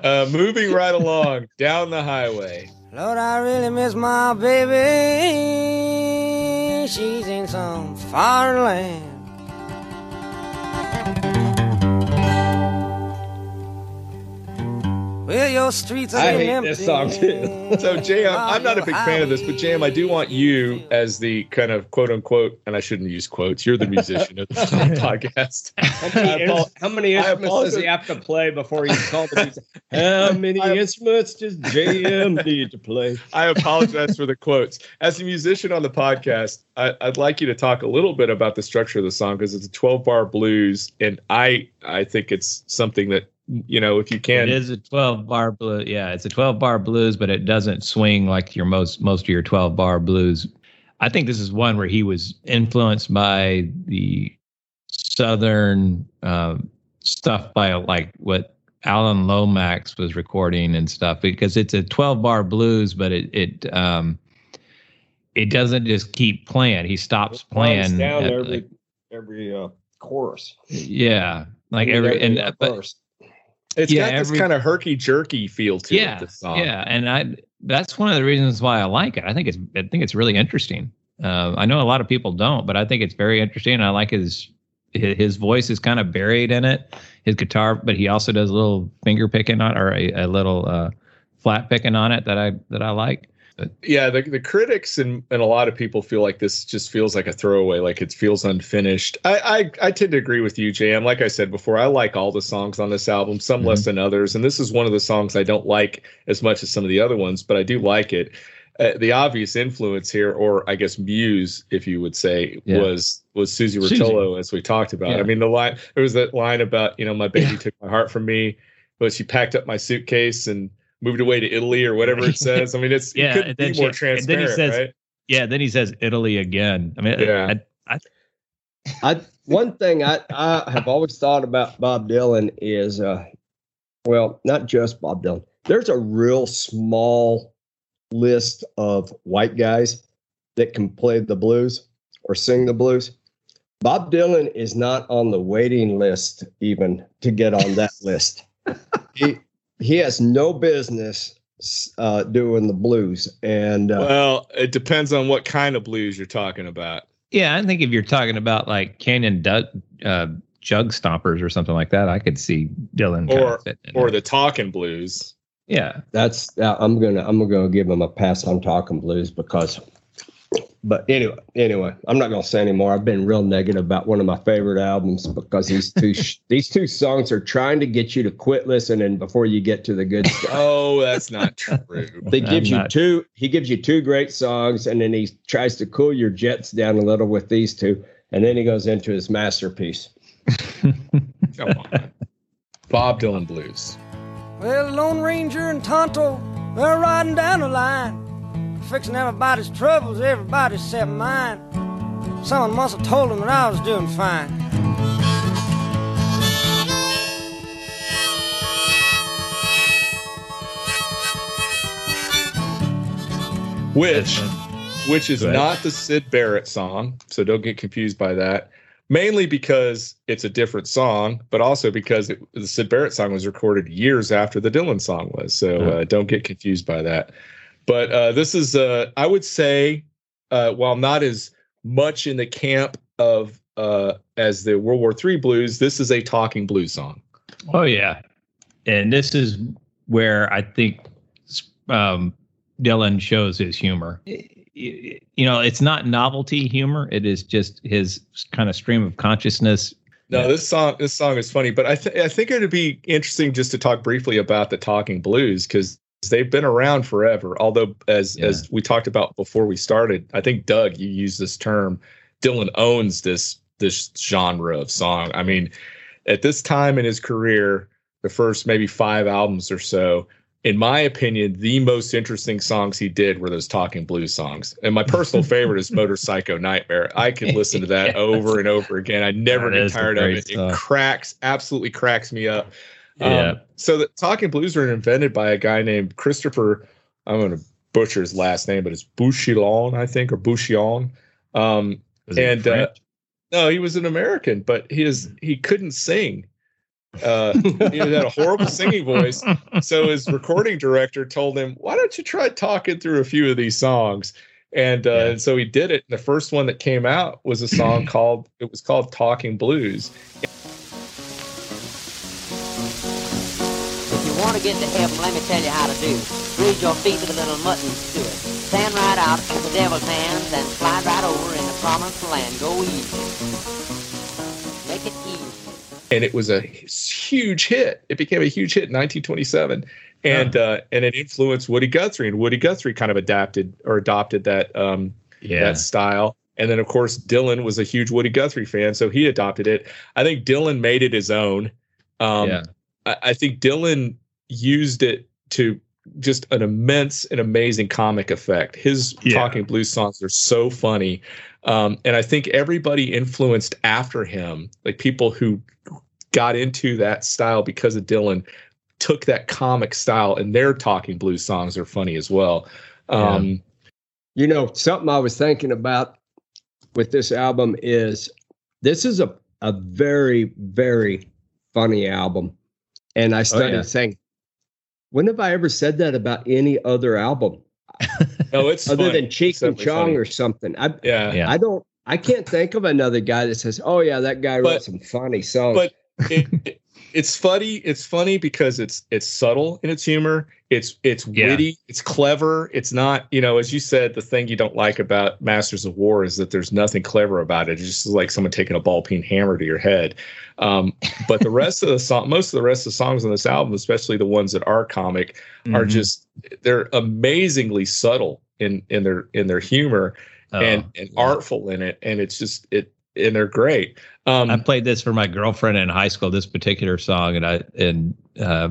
uh, moving right along down the highway. Lord, I really miss my baby. She's in some foreign land. Well, Well, your streets are I getting hate empty. this song, too. [laughs] So Jam, I'm not a big fan of this, but Jam, I do want you as the kind of quote unquote, and I shouldn't use quotes. You're the musician of the [laughs] podcast. How many, ins- how many instruments does he have to play before you call the music? [laughs] How many I- instruments does JM need to play? I apologize for the quotes. As a musician on the podcast, I, I'd like you to talk a little bit about the structure of the song because it's a 12 bar blues, and I I think it's something that you know if you can. It is a 12 bar blues. Yeah, it's a 12 bar blues, but it doesn't swing like your most most of your 12 bar blues. I think this is one where he was influenced by the southern uh, stuff by like what Alan Lomax was recording and stuff because it's a 12 bar blues, but it it um it doesn't just keep playing. He stops Winds playing. down at, every like- every uh, chorus. yeah, like every and uh, but verse. It's yeah, got this every- kind of herky jerky feel to yeah, it. This song. Yeah, and I that's one of the reasons why I like it. I think it's I think it's really interesting. Uh, I know a lot of people don't, but I think it's very interesting. I like his his, his voice is kind of buried in it. His guitar, but he also does a little finger picking on or a, a little uh, flat picking on it that I that I like. Yeah the, the critics and, and a lot of people feel like this just feels like a throwaway like it feels unfinished I, I i tend to agree with you jam like i said before i like all the songs on this album some Mhm. less than others and this is one of the songs i don't like as much as some of the other ones but i do like it uh, the obvious influence here or i guess muse if you would say Yeah. was was susie Susie. rotolo as we talked about Yeah. i mean the line there was that line about you know my baby Yeah. took my heart from me but she packed up my suitcase and moved away to italy or whatever it [laughs] says i mean it's Yeah, it couldn't be then more she- and then he says- right Yeah, then he says Italy again. I mean, Yeah. I, I one thing I, I have always thought about Bob Dylan is uh well, not just Bob Dylan. There's a real small list of white guys that can play the blues or sing the blues. Bob Dylan is not on the waiting list even to get on that list. [laughs] He he has no business uh, doing the blues, and uh, well it depends on what kind of blues you're talking about yeah, I think if you're talking about like Canyon du- uh, jug stompers or something like that, I could see Dylan kind Or- of or there. the talking blues yeah. that's uh, I'm gonna I'm gonna give him a pass on talking blues because. But anyway, anyway, I'm not gonna say anymore. I've been real negative about one of my favorite albums because these two [laughs] sh- these two songs are trying to get you to quit listening before you get to the good stuff. [laughs] oh that's not true They I'm gives you not- two. He gives you two great songs, and then he tries to cool your jets down a little with these two, and then he goes into his masterpiece. [laughs] come on bob dylan blues Well, Lone Ranger and Tonto, they're riding down the line. Fixing everybody's troubles, everybody except mine. Someone must have told them that I was doing fine. which which is not the syd barrett song so don't get confused by that mainly because it's a different song but also because it, the syd barrett song was recorded years after the dylan song was so Yeah. uh, don't get confused by that but uh, this is uh, i would say uh, while not as much in the camp of uh, as the world war iii blues this is a talking blues song Oh yeah, and this is where I think um, Dylan shows his humor. You know, it's not novelty humor; it is just his kind of stream of consciousness. No, this song this song is funny, but I th- I think it'd be interesting just to talk briefly about the Talking Blues because they've been around forever. Although, as Yeah. as we talked about before we started, I think Doug, you used this term. Dylan owns this this genre of song. I mean, at this time in his career, the first maybe five albums or so, in my opinion, the most interesting songs he did were those talking blues songs. And my personal [laughs] favorite is Motorcycle Nightmare. I could listen to that [laughs] over and over again. I never That get tired of it. It cracks, absolutely cracks me up. Yeah. Um, so the talking blues were invented by a guy named Christopher. I'm going to butcher his last name, but it's Bouchillon, I think, or Bouchillon. Um, And, uh, no, he was an American, but his he couldn't sing. Uh, he had a horrible singing voice. So his [laughs] recording director told him, "Why don't you try talking through a few of these songs?" And, uh, Yeah. and so he did it. And The first one that came out was a song [clears throat] called it was called "Talking Blues." Want want to get to heaven, let me tell you how to do. Grease your feet with a little mutton suet. Stand right out in the devil's hands and slide right over in the promised land. Go easy. Make it easy. and it was a huge hit. It became a huge hit in 1927, and uh, and it influenced Woody Guthrie, and Woody Guthrie kind of adapted or adopted that um, Yeah. that style. And then of course Dylan was a huge Woody Guthrie fan, so he adopted it. I think Dylan made it his own. Um, yeah. I, I think Dylan used it to just an immense and amazing comic effect. His Yeah. talking blues songs are so funny. Um, and I think everybody influenced after him, like people who got into that style because of Dylan, took that comic style and their talking blues songs are funny as well. Um, You know, something I was thinking about with this album is this is a, a very, very funny album. And I started yeah. saying, when have I ever said that about any other album No, [laughs] oh, it's other funny. than Cheech and Chong funny. or something? I, yeah. Yeah. I don't, I can't think of another guy that says, oh, yeah, that guy wrote some funny songs. but it, it- [laughs] it's funny. It's funny because it's it's subtle in its humor. It's it's Yeah. witty. It's clever. It's not you know as you said the thing you don't like about Masters of War is that there's nothing clever about it. It's just like someone taking a ball peen hammer to your head. Um, but the rest of the song, [laughs] most of the rest of the songs on this album, especially the ones that are comic, are Mhm. just they're amazingly subtle in in their in their humor Oh, and and yeah. artful in it, and it's just it and they're great. Um, I played this for my girlfriend in high school. This particular song, and I and uh,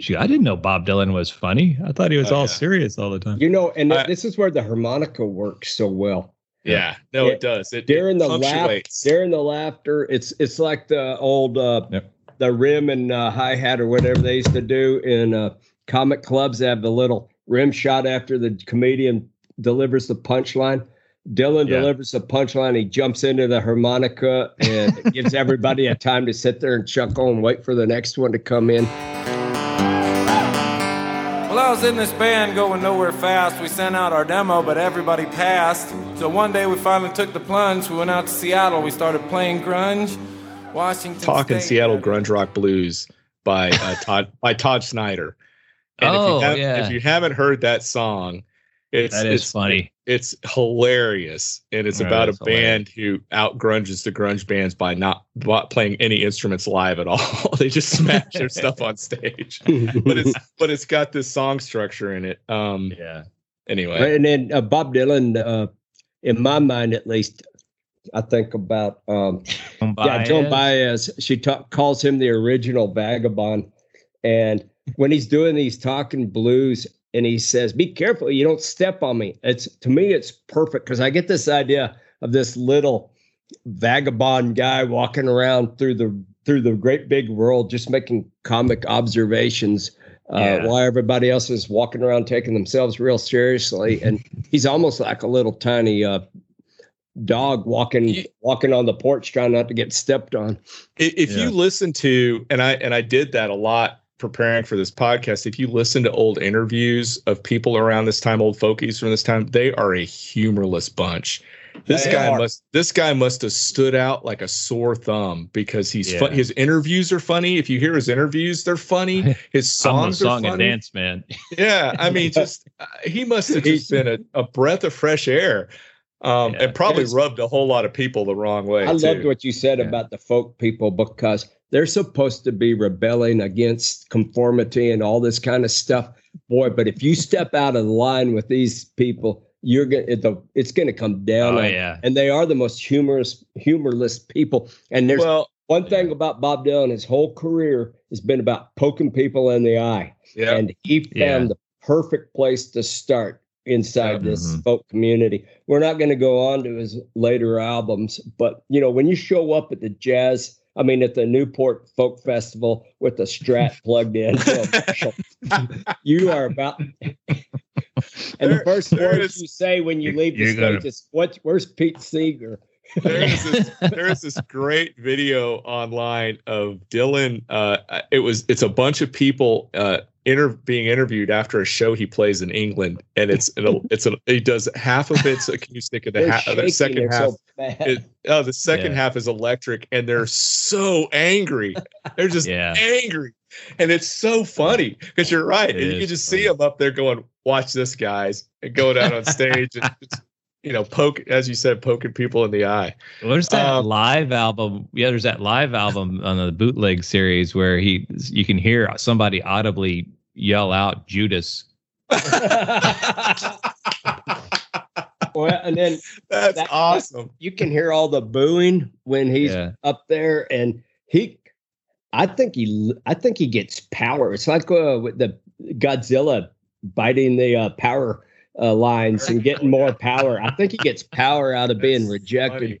she, I didn't know Bob Dylan was funny. I thought he was Oh, all yeah. serious all the time. you know, and I- this is where the harmonica works so well. Yeah, no, Yeah. it does. It, during it the laugh, punctuates. during the laughter, it's it's like the old uh, Yep. the rim and uh, hi hat or whatever they used to do in uh, comic clubs. They have the little rim shot after the comedian delivers the punchline. Dylan Yeah. delivers the punchline. He jumps into the harmonica and [laughs] gives everybody a time to sit there and chuckle and wait for the next one to come in. Well, I was in this band going nowhere fast. We sent out our demo, but everybody passed. So one day we finally took the plunge. We went out to Seattle. We started playing grunge. Washington Talking State. Seattle grunge rock blues by uh, [laughs] Todd by Todd Snider. And if, Oh, you have, yeah. if you haven't heard that song, it's That is it's, funny. It's hilarious, and it's Yeah, about a that's hilarious. band who out grunges the grunge bands by not, not playing any instruments live at all. [laughs] they just smash their stuff on stage. But it's [laughs] but it's got this song structure in it. Um. Yeah. Anyway, And then uh, Bob Dylan, uh, in my mind at least, I think about um, Yeah, Joan Baez. She ta- calls him the original vagabond. And when he's doing these talking blues and he says, Be careful, you don't step on me. It's to me, it's perfect because I get this idea of this little vagabond guy walking around through the through the great big world, just making comic observations. Uh, Yeah. While everybody else is walking around taking themselves real seriously, and he's almost like a little tiny uh, dog walking Ye- walking on the porch, trying not to get stepped on. I- if Yeah. you listen to and i and i did that a lot preparing for this podcast if you listen to old interviews of people around this time old folkies from this time they are a humorless bunch this They guy are. must this guy must have stood out like a sore thumb because he's fun, his interviews are funny if you hear his interviews they're funny [laughs] his I'm a songs are song and funny dance man. [laughs] yeah i mean just uh, he must have just been a, a breath of fresh air um, Yeah. and probably rubbed a whole lot of people the wrong way I loved what you said Yeah. about the folk people because they're supposed to be rebelling against conformity and all this kind of stuff. Boy, but if you step out of the line with these people, you're gonna it, the, it's gonna come down. Oh on- yeah. And they are the most humorous, humorless people. And there's well one thing about Bob Dylan, his whole career has been about poking people in the eye. yeah and he found Yeah. the perfect place to start inside Yeah. this Mhm. folk community. We're not going to go on to his later albums, but you know, when you show up at the jazz, I mean, at the Newport Folk Festival with the Strat [laughs] plugged in, [laughs] to you are about. and the first words is- you [laughs] say when you leave the you're gonna- stage is, "What? Where's Pete Seeger?" there is this there is this great video online of Dylan. Uh, it was it's a bunch of people uh, inter- being interviewed after a show he plays in England, and it's an, [laughs] it's a, he does half of it's acoustic, and the, They're ha- the second half. so. It, oh, the second Yeah. half is electric, and they're so angry. They're just Yeah. angry. and it's so funny because you're right. It and you can just funny. see him up there going, "Watch this, guys!" and going out on stage and just, you know, poke as you said, poking people in the eye. There's that Um, live album. Yeah, there's that live album on the bootleg series where he you can hear somebody audibly yell out Judas. [laughs] Well, and then That's That- awesome. you can hear all the booing when he's Yeah. up there, and he, I think he, I think he gets power. It's like uh, with the Godzilla biting the uh, power uh, lines and getting more power. I think he gets power out of being rejected. funny.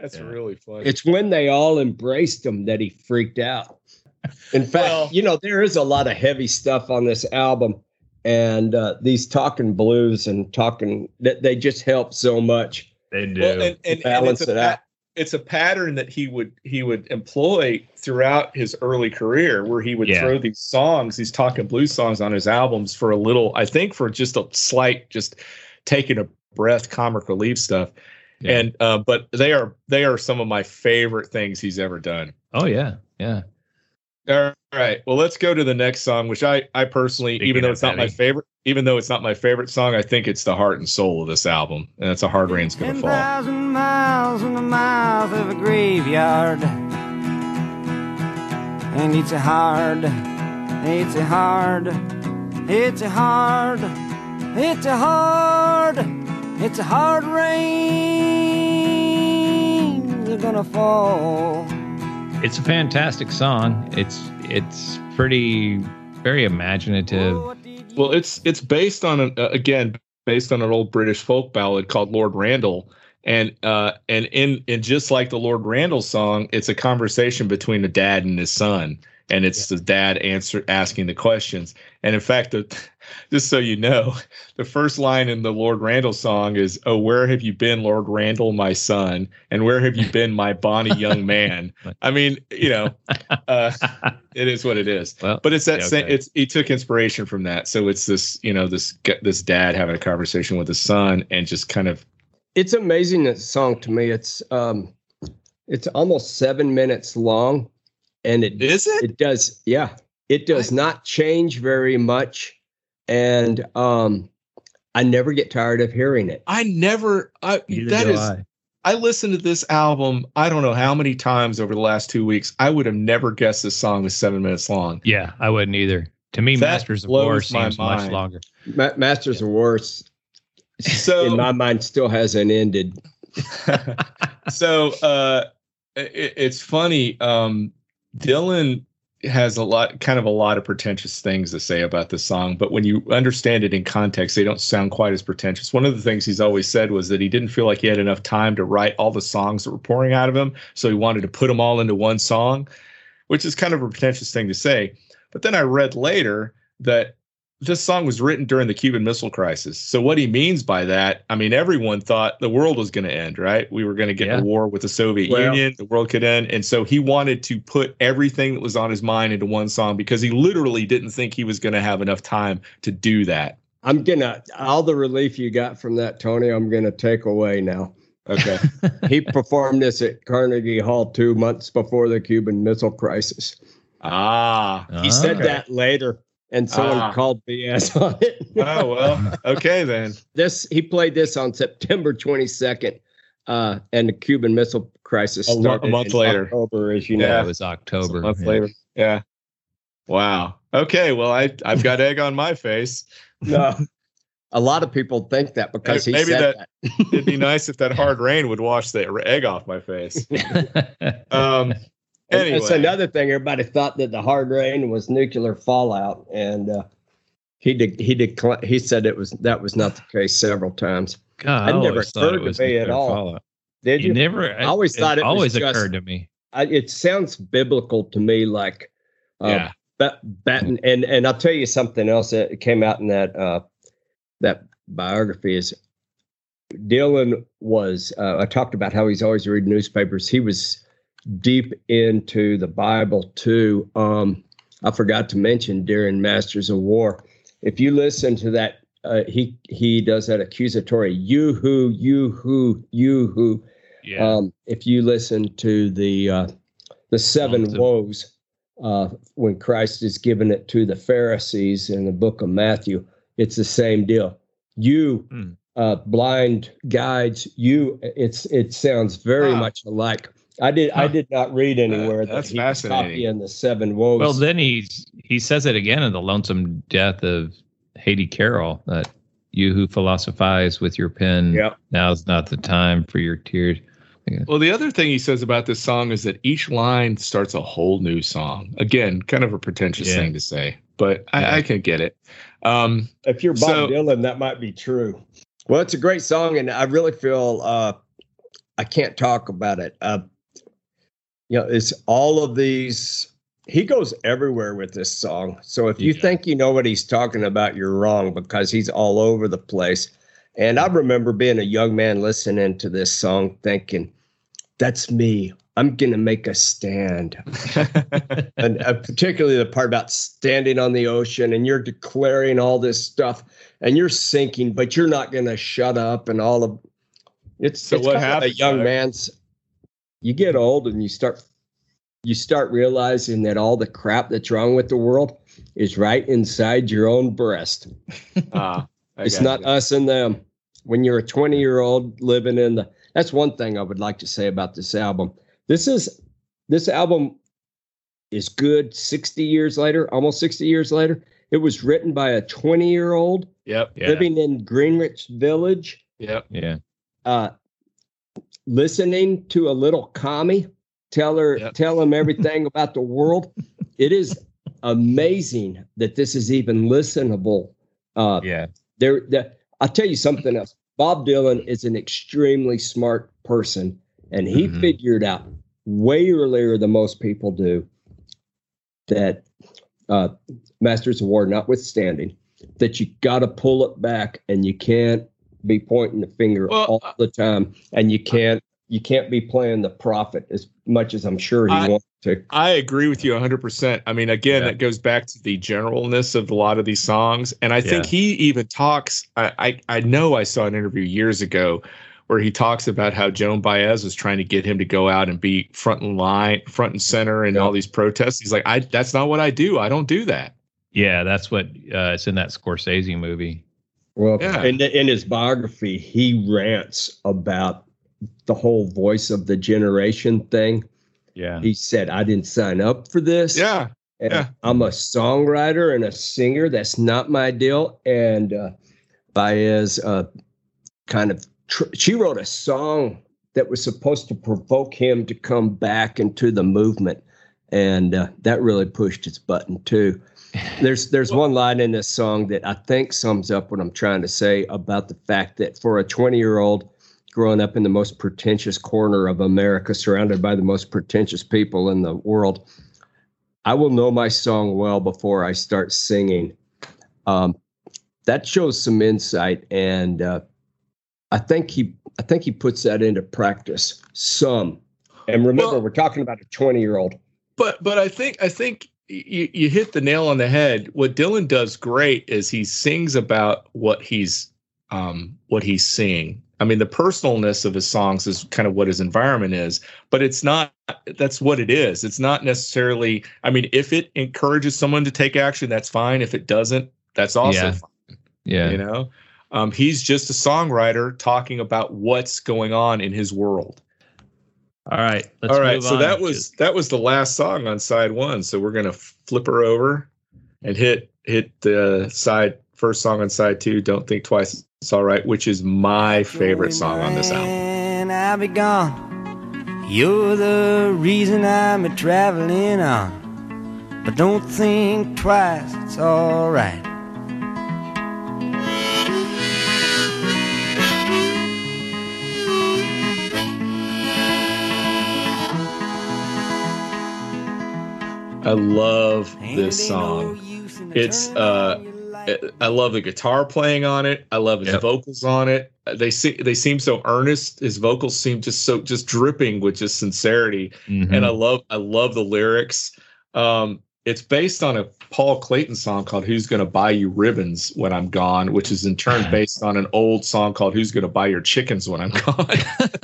That's Yeah. really funny. It's when they all embraced him that he freaked out. In fact, Well- you know, there is a lot of heavy stuff on this album, and uh, these talking blues and talking that they just help so much. They do. well, and, and, and balance it's a it pa- out. It's a pattern that he would he would employ throughout his early career, where he would Yeah. throw these songs, these talking blues songs, on his albums for a little. I think for just a slight, just taking a breath, comic relief stuff. Yeah. And uh, but they are they are some of my favorite things he's ever done. oh yeah, yeah. All right. Well, let's go to the next song, which I I personally, Speaking even though it's not my favorite, even though it's not my favorite song, I think it's the heart and soul of this album, and it's a hard rain's gonna Ten fall. thousand miles in the mouth of a graveyard. And it's a hard, it's a hard, it's a hard, it's a hard, it's a hard rain. They're gonna fall. It's a fantastic song. It's it's pretty very imaginative. Well, it's it's based on an, uh, again based on an old British folk ballad called Lord Randal, and uh and in in just like the Lord Randal song, it's a conversation between a dad and his son, and it's the dad answer asking the questions. And in fact, the, [laughs] just so you know, the first line in the Lord Randal song is, "Oh, where have you been, Lord Randal, my son? And where have you [laughs] been, my bonny young man?" [laughs] I mean, you know, uh, it is what it is Well, but it's that yeah, same okay. it's he took inspiration from that so it's this you know this this dad having a conversation with his son and just kind of It's amazing that song to me. It's um, it's almost seven minutes long, and it is it it does yeah it does not change very much and um i never get tired of hearing it i never i Neither that do is I. I. listened to this album i don't know how many times over the last two weeks i would have never guessed this song was seven minutes long Yeah, I wouldn't either. To me, That Masters of War blows my seems much longer. Ma- masters of worse so in my mind still hasn't ended [laughs] so uh it, it's funny um dylan has a lot kind of a lot of pretentious things to say about the song but when you understand it in context they don't sound quite as pretentious. One of the things he's always said was that he didn't feel like he had enough time to write all the songs that were pouring out of him so he wanted to put them all into one song which is kind of a pretentious thing to say. But then i read later that this song was written during the Cuban Missile Crisis. So what he means by that, I mean, everyone thought the world was going to end, right? We were going to get Yeah. a war with the Soviet Well- Union, the world could end, and so he wanted to put everything that was on his mind into one song because he literally didn't think he was going to have enough time to do that. i'm gonna all the relief you got from that tony i'm gonna take away now Okay. [laughs] he performed this at carnegie hall two months before the cuban missile crisis ah. he said Okay. that later and someone Ah. called bs on it [laughs] Oh well. Okay then. this he played this on September 22nd, uh, and the Cuban Missile Crisis A lo- a month in later. October, as you Yeah, know. it was October. A month yeah. later. Yeah. Wow. Okay. Well, I I've got egg on my face. [laughs] No, a lot of people think that because he Maybe said that- that. It'd be nice if that hard rain would wash the egg off my face. [laughs] Um. Anyway. That's another thing. Everybody thought that the hard rain was nuclear fallout, and uh, he did. He declined. He said it was that was not the case several times. God, It I never occurred it to was me at all. fallout. Did You you? never. I always thought it was always just- occurred to me. I, it sounds biblical to me, like uh, yeah. Bat, Batten, and and I'll tell you something else that came out in that uh, that biography is Dylan was. Uh, I talked about how he's always reading newspapers. He was deep into the Bible too. Um, I forgot to mention during Masters of War. If you listen to that, uh, he he does that accusatory you who you who you who. Yeah. Um, if you listen to the uh, the seven woes, uh, when Christ is giving it to the Pharisees in the book of Matthew. It's the same deal. You uh, blind guides, you. It's it sounds very Wow. much alike. I did I did not read anywhere that that's he was fascinating. copying the seven woes. Well, then he's he says it again in the lonesome death of Hattie Carroll that you who philosophize with your pen, Yep. now's not the time for your tears. Well, the other thing he says about this song is that each line starts a whole new song. Again, kind of a pretentious Yeah. thing to say, but Yeah. I, I can get it. Um, if you're Bob So- Dylan, that might be true. Well, it's a great song, and I really feel uh, I can't talk about it. Uh, you know, it's all of these. He goes everywhere with this song. So if you Yeah. think you know what he's talking about, you're wrong because he's all over the place. And I remember being a young man listening to this song, thinking, "That's me. I'm gonna make a stand." [laughs] and uh, particularly the part about standing on the ocean and you're declaring all this stuff and you're sinking, but you're not going to shut up and all of it's So it's what kinda A young man's you get old and you start you start realizing that all the crap that's wrong with the world is right inside your own breast. ah, I [laughs] not you. us and them. When you're a 20 year old living in the, that's one thing I would like to say about this album. This is, this album is good 60 years later, almost 60 years later. It was written by a 20 year old Yep. Yeah. living in Greenwich Village, Yep. Yeah. uh, listening to a little commie tell her, Yep. tell him everything [laughs] about the world. It is amazing that this is even listenable. Uh, Yeah. there the, i'll tell you something else bob dylan is an extremely smart person and he Mhm. figured out way earlier than most people do that uh, masters of war notwithstanding that you got to pull it back and you can't be pointing the finger Well, all the time and you can't you can't be playing the prophet as much as i'm sure he I- wants to I agree with you 100%. I mean, again, Yeah. that goes back to the generalness of a lot of these songs. And I think Yeah. he even talks, I, I, I know I saw an interview years ago where he talks about how Joan Baez was trying to get him to go out and be front and line, front and center in Yeah. all these protests. He's like, I, that's not what I do. I don't do that. Yeah. That's what uh, it's in that Scorsese movie. Well, Yeah. in, in his biography, he rants about the whole voice of the generation thing. Yeah. He said, I didn't sign up for this. Yeah. And yeah. I'm a songwriter and a singer. That's not my deal. And uh, Baez uh, kind of, tr- she wrote a song that was supposed to provoke him to come back into the movement. And uh, that really pushed his button too. There's there's one line in this song that I think sums up what I'm trying to say about the fact that for a 20 year old growing up in the most pretentious corner of America, surrounded by the most pretentious people in the world, I will know my song well before I start singing. Um, that shows some insight, and uh, I think he I think he puts that into practice some. And remember, Well- we're talking about a 20 year old. But but I think I think you, you hit the nail on the head. What Dylan does great is he sings about what he's um what he's seeing. I mean, the personalness of his songs is kind of what his environment is, but it's not that's what it is. It's not necessarily I mean, if it encourages someone to take action, that's fine. If it doesn't, that's also Yeah. fine. Yeah. You know? Um, he's just a songwriter talking about what's going on in his world. All right. Let's All right, move so on. that was that was the last song on side one. So we're gonna flip her over and hit hit the side first song on side two. Don't think twice. It's all right, which is my favorite song on this album. And I'll be gone. You're the reason I'm a traveling on. But don't think twice, it's alright. I love this song. It's uh, I love the guitar playing on it. I love his Yep. vocals on it. They see they seem so earnest. His vocals seem just so just dripping with just sincerity. Mhm. and I love I love the lyrics. Um, it's based on a Paul Clayton song called "Who's Gonna Buy You Ribbons When I'm Gone," which is in turn [laughs] based on an old song called "Who's Gonna Buy Your Chickens When I'm Gone."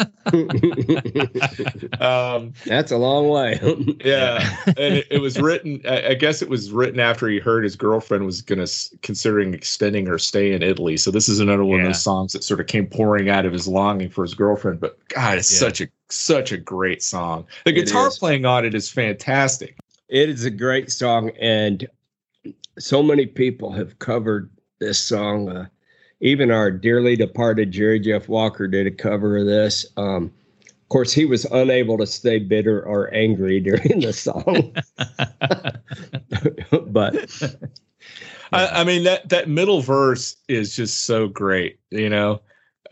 [laughs] [laughs] Um, That's a long way. [laughs] yeah, and it, it was written. I, I guess it was written after he heard his girlfriend was gonna considering extending her stay in Italy. So this is another one of those songs that sort of came pouring out of his longing for his girlfriend. But God, it's Yeah. such a such a great song. The guitar playing on it is fantastic. It is a great song, and so many people have covered this song. Uh, even our dearly departed Jerry Jeff Walker did a cover of this. Um, of course, he was unable to stay bitter or angry [laughs] during the song, [laughs] but I, I mean that that middle verse is just so great. You know,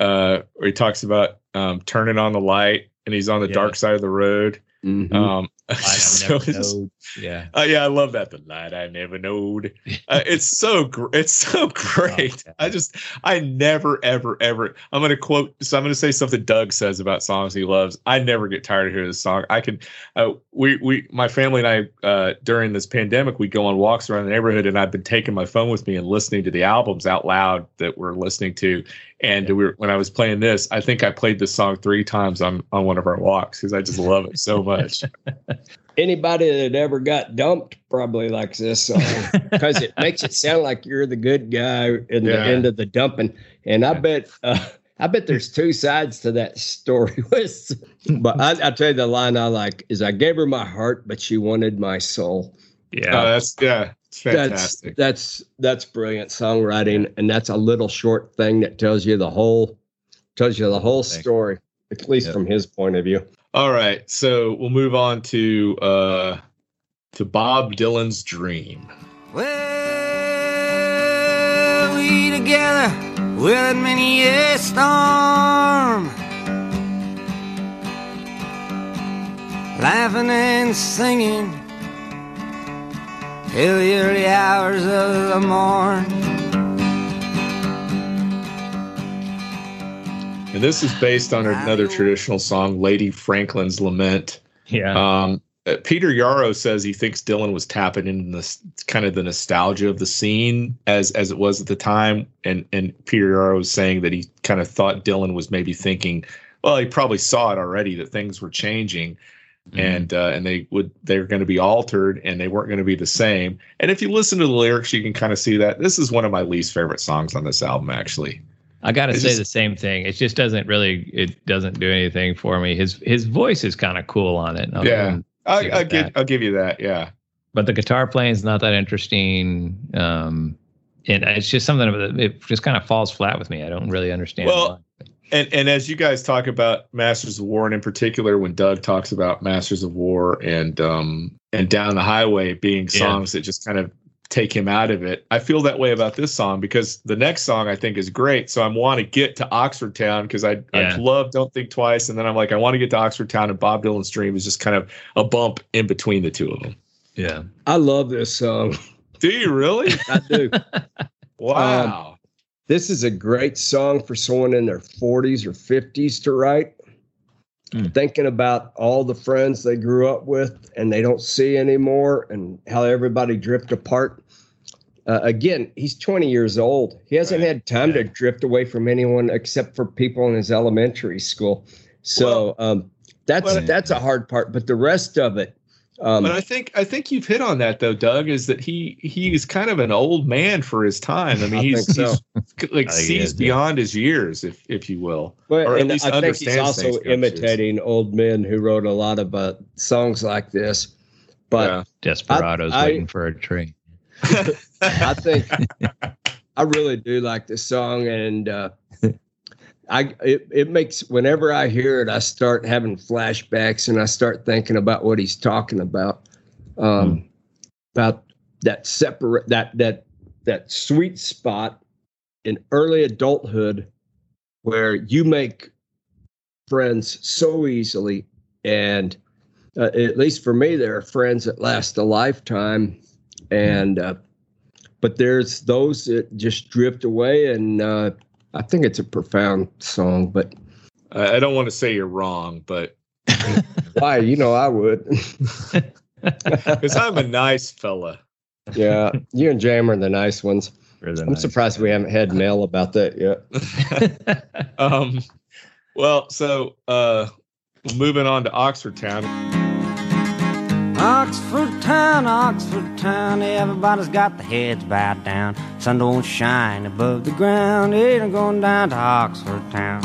uh, where he talks about um, turning on the light and he's on the Yeah. dark side of the road. mhm. Um, [laughs] so. Yeah. Uh, yeah, I love that. The light I never knowed. Uh, it's so gr- it's so [laughs] great. yeah. I just I never ever ever. I'm gonna quote. So I'm gonna say something Doug says about songs he loves. I never get tired of hearing this song. I can. Uh, we we my family and I uh, during this pandemic we go on walks around the neighborhood and I've been taking my phone with me and listening to the albums out loud that we're listening to. And we were, when I was playing this, I think I played this song three times on on one of our walks because I just love it so much. [laughs] anybody that ever got dumped probably likes this song [laughs] because it makes it sound like you're the good guy in the end of the dumping. And I bet, uh, I bet there's two sides to that story. [laughs] but I, I tell you, the line I like is, "I gave her my heart, but she wanted my soul." Yeah. Uh, that's yeah, it's fantastic. That's that's that's brilliant songwriting, and that's a little short thing that tells you the whole tells you the whole story, at least Yep. from his point of view. All right, so we'll move on to uh to Bob Dylan's Dream. Well, we together weathered many a storm, laughing and singing till the early hours of the morn. And this is based on another traditional song, Lady Franklin's Lament. yeah. Um uh, Peter Yarrow says he thinks Dylan was tapping into this kind of the nostalgia of the scene as as it was at the time, and and Peter Yarrow was saying that he kind of thought Dylan was maybe thinking, well, he probably saw it already that things were changing, and uh, and they would they're going to be altered and they weren't going to be the same. And if you listen to the lyrics, you can kind of see that this is one of my least favorite songs on this album, actually. I got to It's say just- the same thing. It just doesn't really. It doesn't do anything for me. His his voice is kind of cool on it. I'll- Yeah. I, See I about give. I'll give you that. Yeah. but the guitar playing is not that interesting. Um, and it's just something that it just kind of falls flat with me. I don't really understand. Well, why. And and as you guys talk about Masters of War, and in particular when Doug talks about Masters of War and um and Down the Highway being Yeah. songs that just kind of take him out of it, I feel that way about this song because the next song I think is great. So I want to get to Oxford Town because I Yeah. I love Don't Think Twice, and then I'm like I want to get to Oxford Town, and Bob Dylan's Dream is just kind of a bump in between the two of them. yeah, I love this song. Do you really? [laughs] I do. [laughs] wow. Um, this is a great song for someone in their 40s or 50s to write. Hmm. Thinking about all the friends they grew up with and they don't see anymore and how everybody drift apart. Uh, again, he's 20 years old. He hasn't Right. had time to drift away from anyone except for people in his elementary school. So um, that's well- that's a hard part. But the rest of it, um, But I think I think you've hit on that though, Doug. Is that he he is kind of an old man for his time. I mean, [laughs] I he's, think so. he's like I he sees is, yeah. beyond his years, if if you will. Well, or at and least I think he's also things beyond his years. imitating old men who wrote a lot of uh, songs like this. But Yeah. Desperados I- waiting for a train. [laughs] I think I really do like this song, and uh, I it, it makes whenever I hear it, I start having flashbacks, and I start thinking about what he's talking about, um, about that separate that that that sweet spot in early adulthood where you make friends so easily, and uh, at least for me, there are friends that last a lifetime, and uh, but there's those that just drift away and uh, i think it's a profound song but I I don't want to say you're wrong, but [laughs] why you know i would [laughs] because I'm a nice fella. yeah you and jam are the nice ones Really i'm nice. surprised we haven't had mail about that yet [laughs] um, Well, so uh, moving on to Oxford Town. Oxford town, Oxford town, everybody's got their heads bowed down. Sun don't shine above the ground, ain't I'm going down to Oxford town.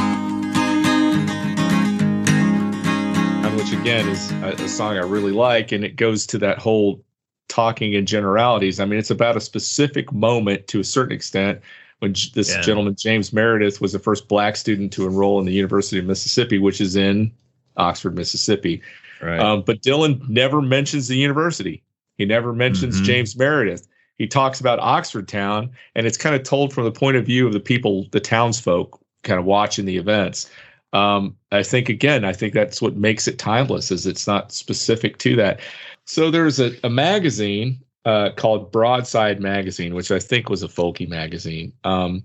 which again is a, a song I really like, and it goes to that whole talking in generalities. I mean, it's about a specific moment to a certain extent when j- this Yeah. gentleman James Meredith was the first black student to enroll in the University of Mississippi, which is in Oxford, Mississippi. Right. Um, but Dylan never mentions the university. He never mentions Mhm. James Meredith. He talks about Oxford Town, and it's kind of told from the point of view of the people, the townsfolk, kind of watching the events. Um, I think again, I think that's what makes it timeless, is it's not specific to that. So there's a, a magazine uh, called Broadside Magazine, which I think was a folky magazine. Um,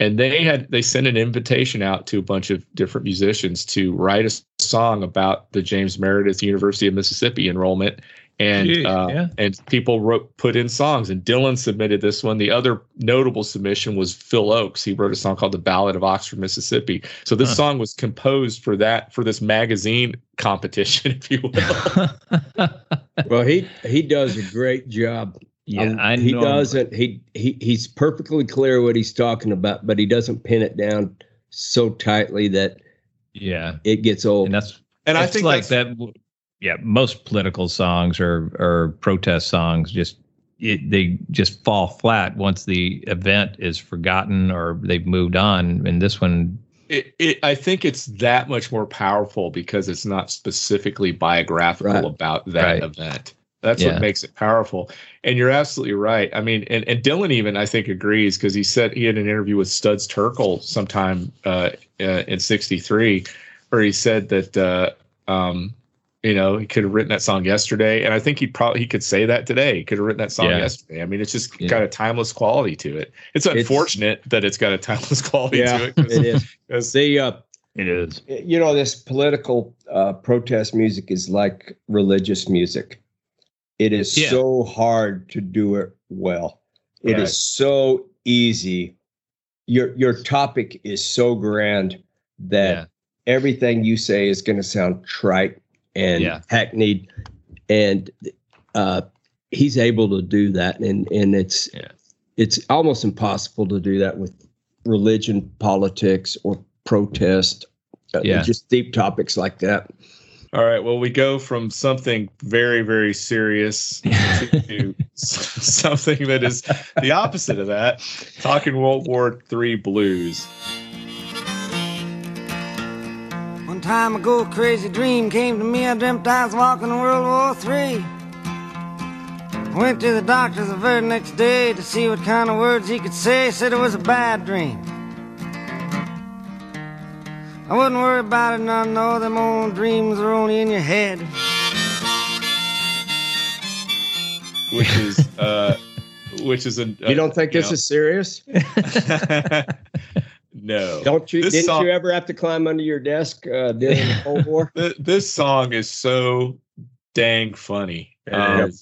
and they had they sent an invitation out to a bunch of different musicians to write a song about the James Meredith University of Mississippi enrollment and Gee, uh, yeah. and people wrote put in songs and Dylan submitted this one the other notable submission was Phil Ochs he wrote a song called the Ballad of Oxford Mississippi so this Huh. song was composed for that for this magazine competition [laughs] if you will [laughs] Well, he he does a great job. yeah, Um, I he doesn't. He he he's perfectly clear what he's talking about, but he doesn't pin it down so tightly that Yeah, it gets old. and that's and I think like that's- that. Yeah, most political songs or or protest songs just it, they just fall flat once the event is forgotten or they've moved on. And this one, it, it, I think it's that much more powerful because it's not specifically biographical Right. about that Right. event. That's Yeah. what makes it powerful. And you're absolutely right. I mean, and, and Dylan even I think agrees because he said he had an interview with Studs Terkel sometime uh, uh, in '63, where he said that uh, um, you know he could have written that song yesterday, and I think he probably he could say that today. He could have written that song Yeah. yesterday. I mean, it's just Yeah. got a timeless quality to it. It's It's- unfortunate that it's got a timeless [laughs] quality yeah, to it. 'cause- it is. [laughs] 'cause The uh, it is. you know this political uh, protest music is like religious music. It is Yeah. so hard to do it well. It is Right. so easy. Your your topic is so grand that Yeah. everything you say is going to sound trite and Yeah. hackneyed, and uh, he's able to do that, and and it's it's almost impossible to do that with religion, politics, or protest. uh, just deep topics like that. All right. Well, we go from something very, very serious [laughs] to something that is the opposite of that. Talking World War III blues. One time ago, a crazy dream came to me. I dreamt I was walking in World War Three. Went to the doctor the very next day to see what kind of words he could say. Said it was a bad dream. I wouldn't worry about it, none. No, them old dreams are only in your head. which is uh which is an You don't think this is serious? [laughs] [laughs] no Don't you? This didn't song- you ever have to climb under your desk uh, during the Cold War? [laughs] This song is so dang funny um,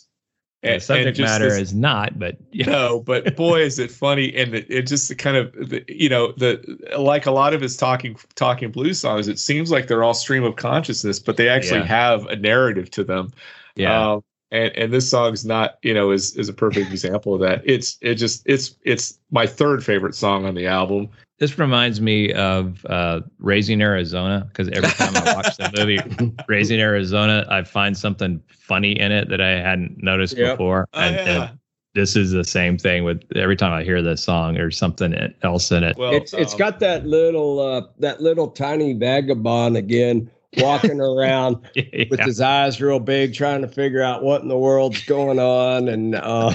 The and- subject and just matter this- is not, but yeah. no but boy is it funny and it, it just kind of the- you know the like a lot of his talking talking blues songs it seems like they're all stream of consciousness but they actually Yeah. have a narrative to them yeah. Um, and and this song's not, you know, is is a perfect example of that. It's it just it's it's my third favorite song on the album. This reminds me of uh, Raising Arizona because every time I watch the movie [laughs] Raising Arizona, I find something funny in it that I hadn't noticed Yep. before. Oh, and, yeah. and this is the same thing with every time I hear this song, there's something else in it. Well, it's it's um, got that little uh, that little tiny vagabond again [laughs] walking around [laughs] with his eyes real big, trying to figure out what in the world's going on, and uh,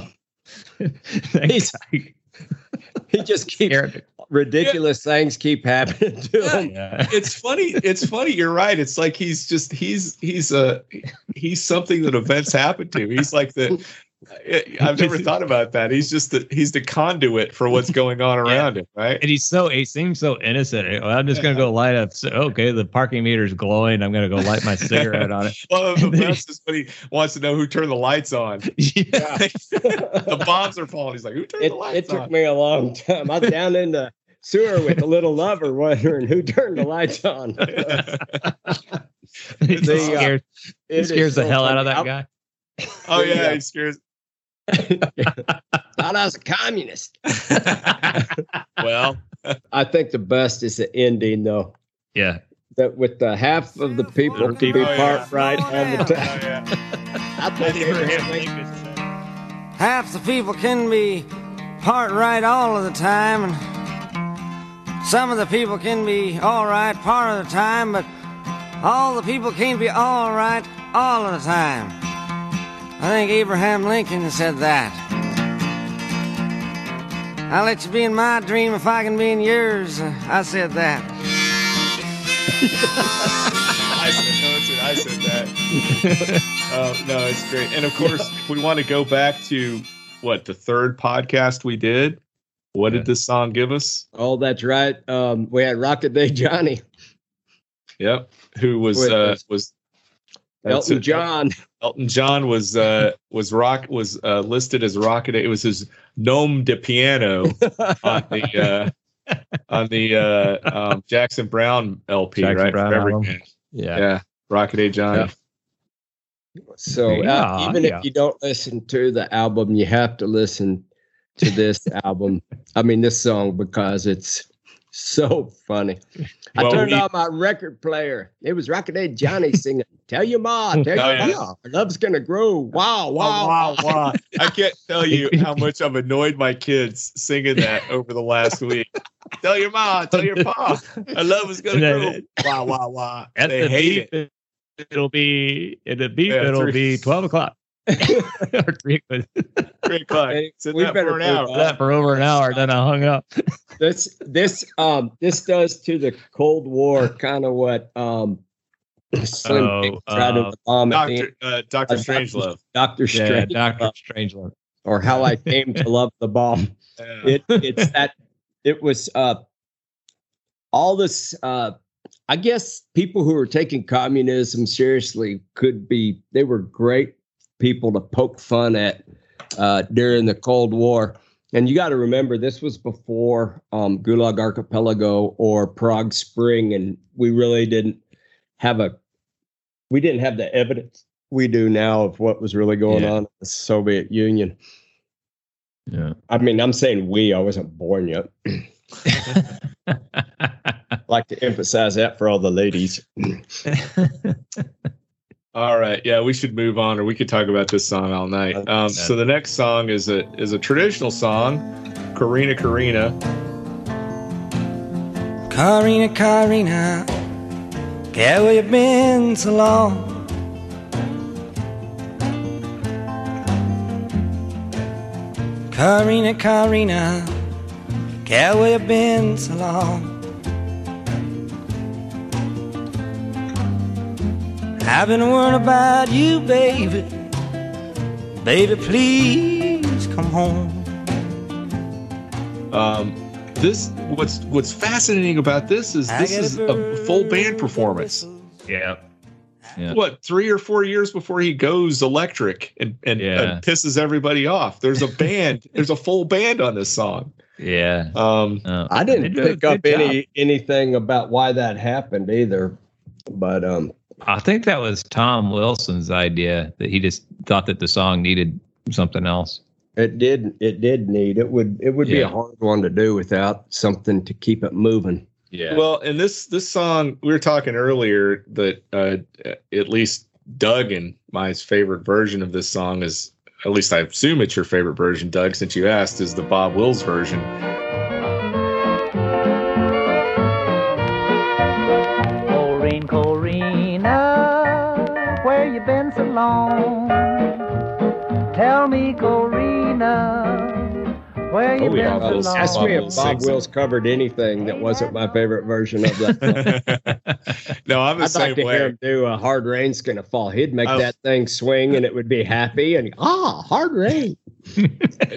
he's like he just keeps Scared. ridiculous things keep happening to Yeah. him. Yeah. it's funny. It's funny. You're right. It's like he's just he's he's a he's something that events happen to. He's like the. I've never thought about that. He's just the he's the conduit for what's [laughs] going on around him, right? And he's so he seems so innocent. Well, I'm just gonna go light up. So, okay, the parking meter's glowing. I'm gonna go light my [laughs] cigarette on it. Well, [laughs] the best is when he wants to know who turned the lights on. Yeah. the bombs are falling. He's like, who turned It, the lights on? it took on? me a long time. I was down in the sewer with a little lover, wondering who turned the lights on. It The, uh, scares, It it is scares the so hell out of that I- guy. oh yeah, Yeah. he scares. [laughs] Thought I was a communist. [laughs] Well, I think the best is the ending, though. Yeah. That with the half of the oh, people to be Oh, yeah. part right oh, all the oh, time. yeah. [laughs] I think Abraham Lincoln. Half the people can be part right all of the time, and some of the people can be all right part of the time, but all the people can't be all right all of the time. I think Abraham Lincoln said that. I'll let you be in my dream if I can be in yours. I said that. I said, no, it's- I said that. uh, [laughs] no, it's great. And of course, if we want to go back to what the third podcast we did. What Yeah. did this song give us? Oh, that's right. Um, we had Rockaday Johnny, Yep. Who was Wait, uh, was Elton it. John. Elton John was uh, [laughs] was rock was uh, listed as rocket. It was his nom de piano on the uh, on the uh, um, Jackson Browne LP, Jackson right? Browne album. Yeah. Yeah, Rockaday Johnny. Yeah. So uh, Yeah, even yeah. if you don't listen to the album, you have to listen to this [laughs] album. I mean, this song because it's so funny. I Well, turned we- on my record player. It was Rockaday Johnny [laughs] singing, Tell your ma, oh, tell Oh, your yeah. ma, our love's gonna grow. Oh, wow, wow, wow, wow. I can't tell you how [laughs] much I've annoyed my kids singing that over the last week. Tell your mom, tell your pa, our love is gonna And grow. Wow, wow, wow. At They the hate beep, it. it'll be at the beep, Yeah, it'll three- be twelve o'clock. Or three [laughs] o'clock. Three o'clock. Hey, we that better for an hour. that for over an hour, then I hung up. [laughs] This this um this does to the Cold War kind of what um Slim Oh, Pickens tried to uh, bomb at Doctor uh, Doctor Uh, Strangelove. Doctor Yeah, Doctor Strangelove. or How I [laughs] Came to Love the Bomb. Yeah. it it's that it was uh all this uh i guess people who were taking communism seriously could be they were great people to poke fun at uh during the cold war and you got to remember this was before um gulag archipelago or prague spring and we really didn't have a we didn't have the evidence we do now of what was really going Yeah. on in the soviet union Yeah. I mean, I'm saying we, I wasn't born yet. [laughs] like to emphasize that for all the ladies. [laughs] All right, yeah, we should move on, or we could talk about this song all night. Um, so the next song is a is a traditional song, Corrina Corrina. Corrina, Corrina, yeah, where you been so long? Corrina, Corrina, yeah, where you been so long? I've been worried about you, baby. Baby, please come home. Um, this what's what's fascinating about this is this is a a full band performance. yeah. Yeah. What three or four years before he goes electric and and, Yeah. and pisses everybody off? There's a band. [laughs] there's a full band on this song. Yeah. Um, Uh, I didn't pick up good any anything about why that happened either. But um I think that was Tom Wilson's idea that he just thought that the song needed something else. it did it did need it would it would be a hard one to do without something to keep it moving. Yeah. Well, and this this song we were talking earlier that uh, at least Doug and my favorite version of this song is at least I assume it's your favorite version, Doug, since you asked, is the Bob Wills version. Tell me, Corina, where you Oh, yeah, been Bob so? Ask me if Bob. Wills covered anything that wasn't my favorite version of that. [laughs] no, I'm the I'd same like to way. hear him do a hard rain's gonna fall. He'd make Oh. that thing swing and it would be happy and ah, hard rain. [laughs]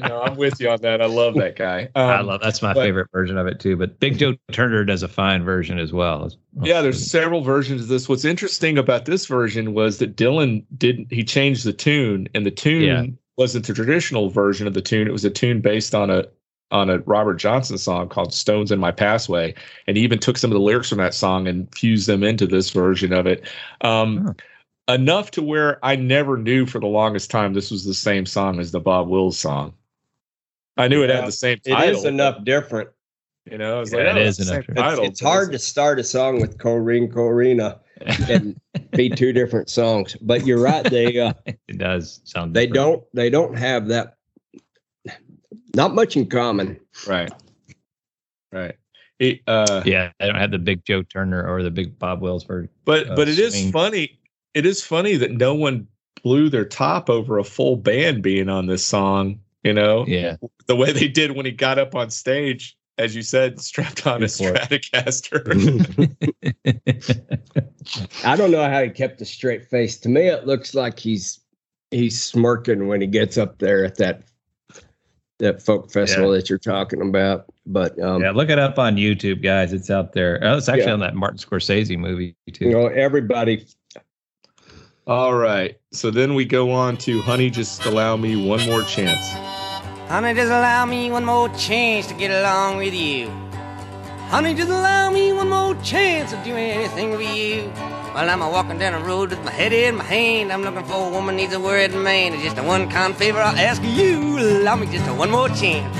no, I'm with you on that. I love that guy. I Um, love that's my but- favorite version of it too. But Big Joe Turner does a fine version as well. Yeah, there's several versions of this. What's interesting about this version was that Dylan didn't he changed the tune and the tune Yeah. Wasn't the traditional version of the tune. It was a tune based on a on a Robert Johnson song called "Stones in My Pathway," and he even took some of the lyrics from that song and fused them into this version of it. Um, Enough to where I never knew for the longest time this was the same song as the Bob Wills song. I knew it Yeah, had the same It title. is enough different. You know, I was Yeah, like, it oh, is it's enough. It's, it's hard to start a song with Corrine Corina and be two different songs. But you're right. They uh, [laughs] It does sound. they different. don't they don't have that. Not much in common. Right. Right. It, uh, Yeah, I don't have the big Joe Turner or the big Bob Wills for. but uh, but it is swing. funny. It is funny that no one blew their top over a full band being on this song. You know, Yeah, the way they did when he got up on stage, as you said, strapped on a Before. Stratocaster. [laughs] I don't know how he kept a straight face. To me, it looks like he's he's smirking when he gets up there at that that folk festival that you're talking about. But um, yeah. Look it up on YouTube, guys. It's out there. Oh, it's actually Yeah. on that Martin Scorsese movie too. you know, everybody All right. So then we go on to Honey, just allow me one more chance. Honey, just allow me one more chance to get along with you. Honey, just allow me one more chance to do anything for you. While I'm a walking down the road with my head in my hand, I'm looking for a woman needs a word man. It's just a one kind favor I'll ask you. Allow me just a one more chance.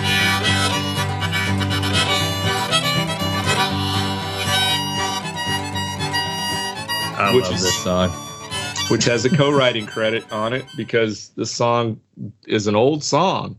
I Which love is- this song. which has a co-writing credit on it because the song is an old song.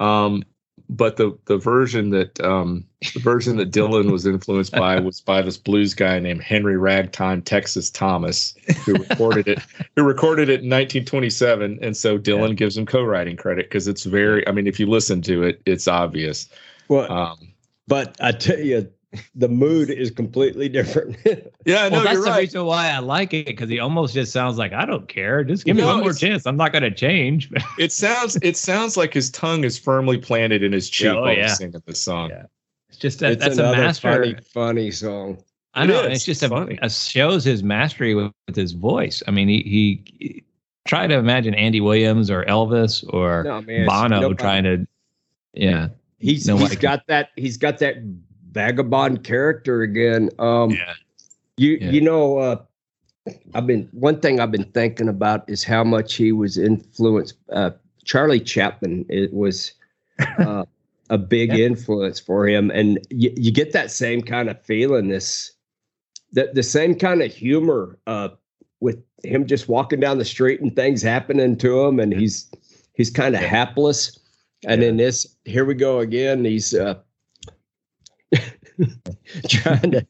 Um, but the the version that um, the version that Dylan was influenced by was by this blues guy named Henry Ragtime Texas Thomas, who recorded it who recorded it in 1927, and so Dylan gives him co-writing credit because it's very. I mean, if you listen to it, it's obvious. well, Um, but I tell you, the mood is completely different. [laughs] yeah, no, well, that's you're the right. reason why I like it because he almost just sounds like I don't care. Just give me No, one more chance. I'm not going to change. [laughs] It sounds it sounds like his tongue is firmly planted in his cheek Yeah, oh, while yeah. he's singing this song. Yeah. it's just that it's that's a master. funny, funny song. I know. is. and It's just It's a, funny. a shows his mastery with, with his voice. I mean, he, he try to imagine Andy Williams or Elvis or No man, Bono nobody- trying to, yeah, He's nobody he's can- got that. He's got that vagabond character again. Um, yeah, You Yeah. you know, uh, I've been one thing I've been thinking about is how much he was influenced. Uh, Charlie Chaplin it was [laughs] uh, a big Yeah. influence for him, and you, you get that same kind of feeling. This the the same kind of humor uh, with him just walking down the street and things happening to him, and he's he's kind of hapless. And in this, here we go again. He's uh, [laughs] trying to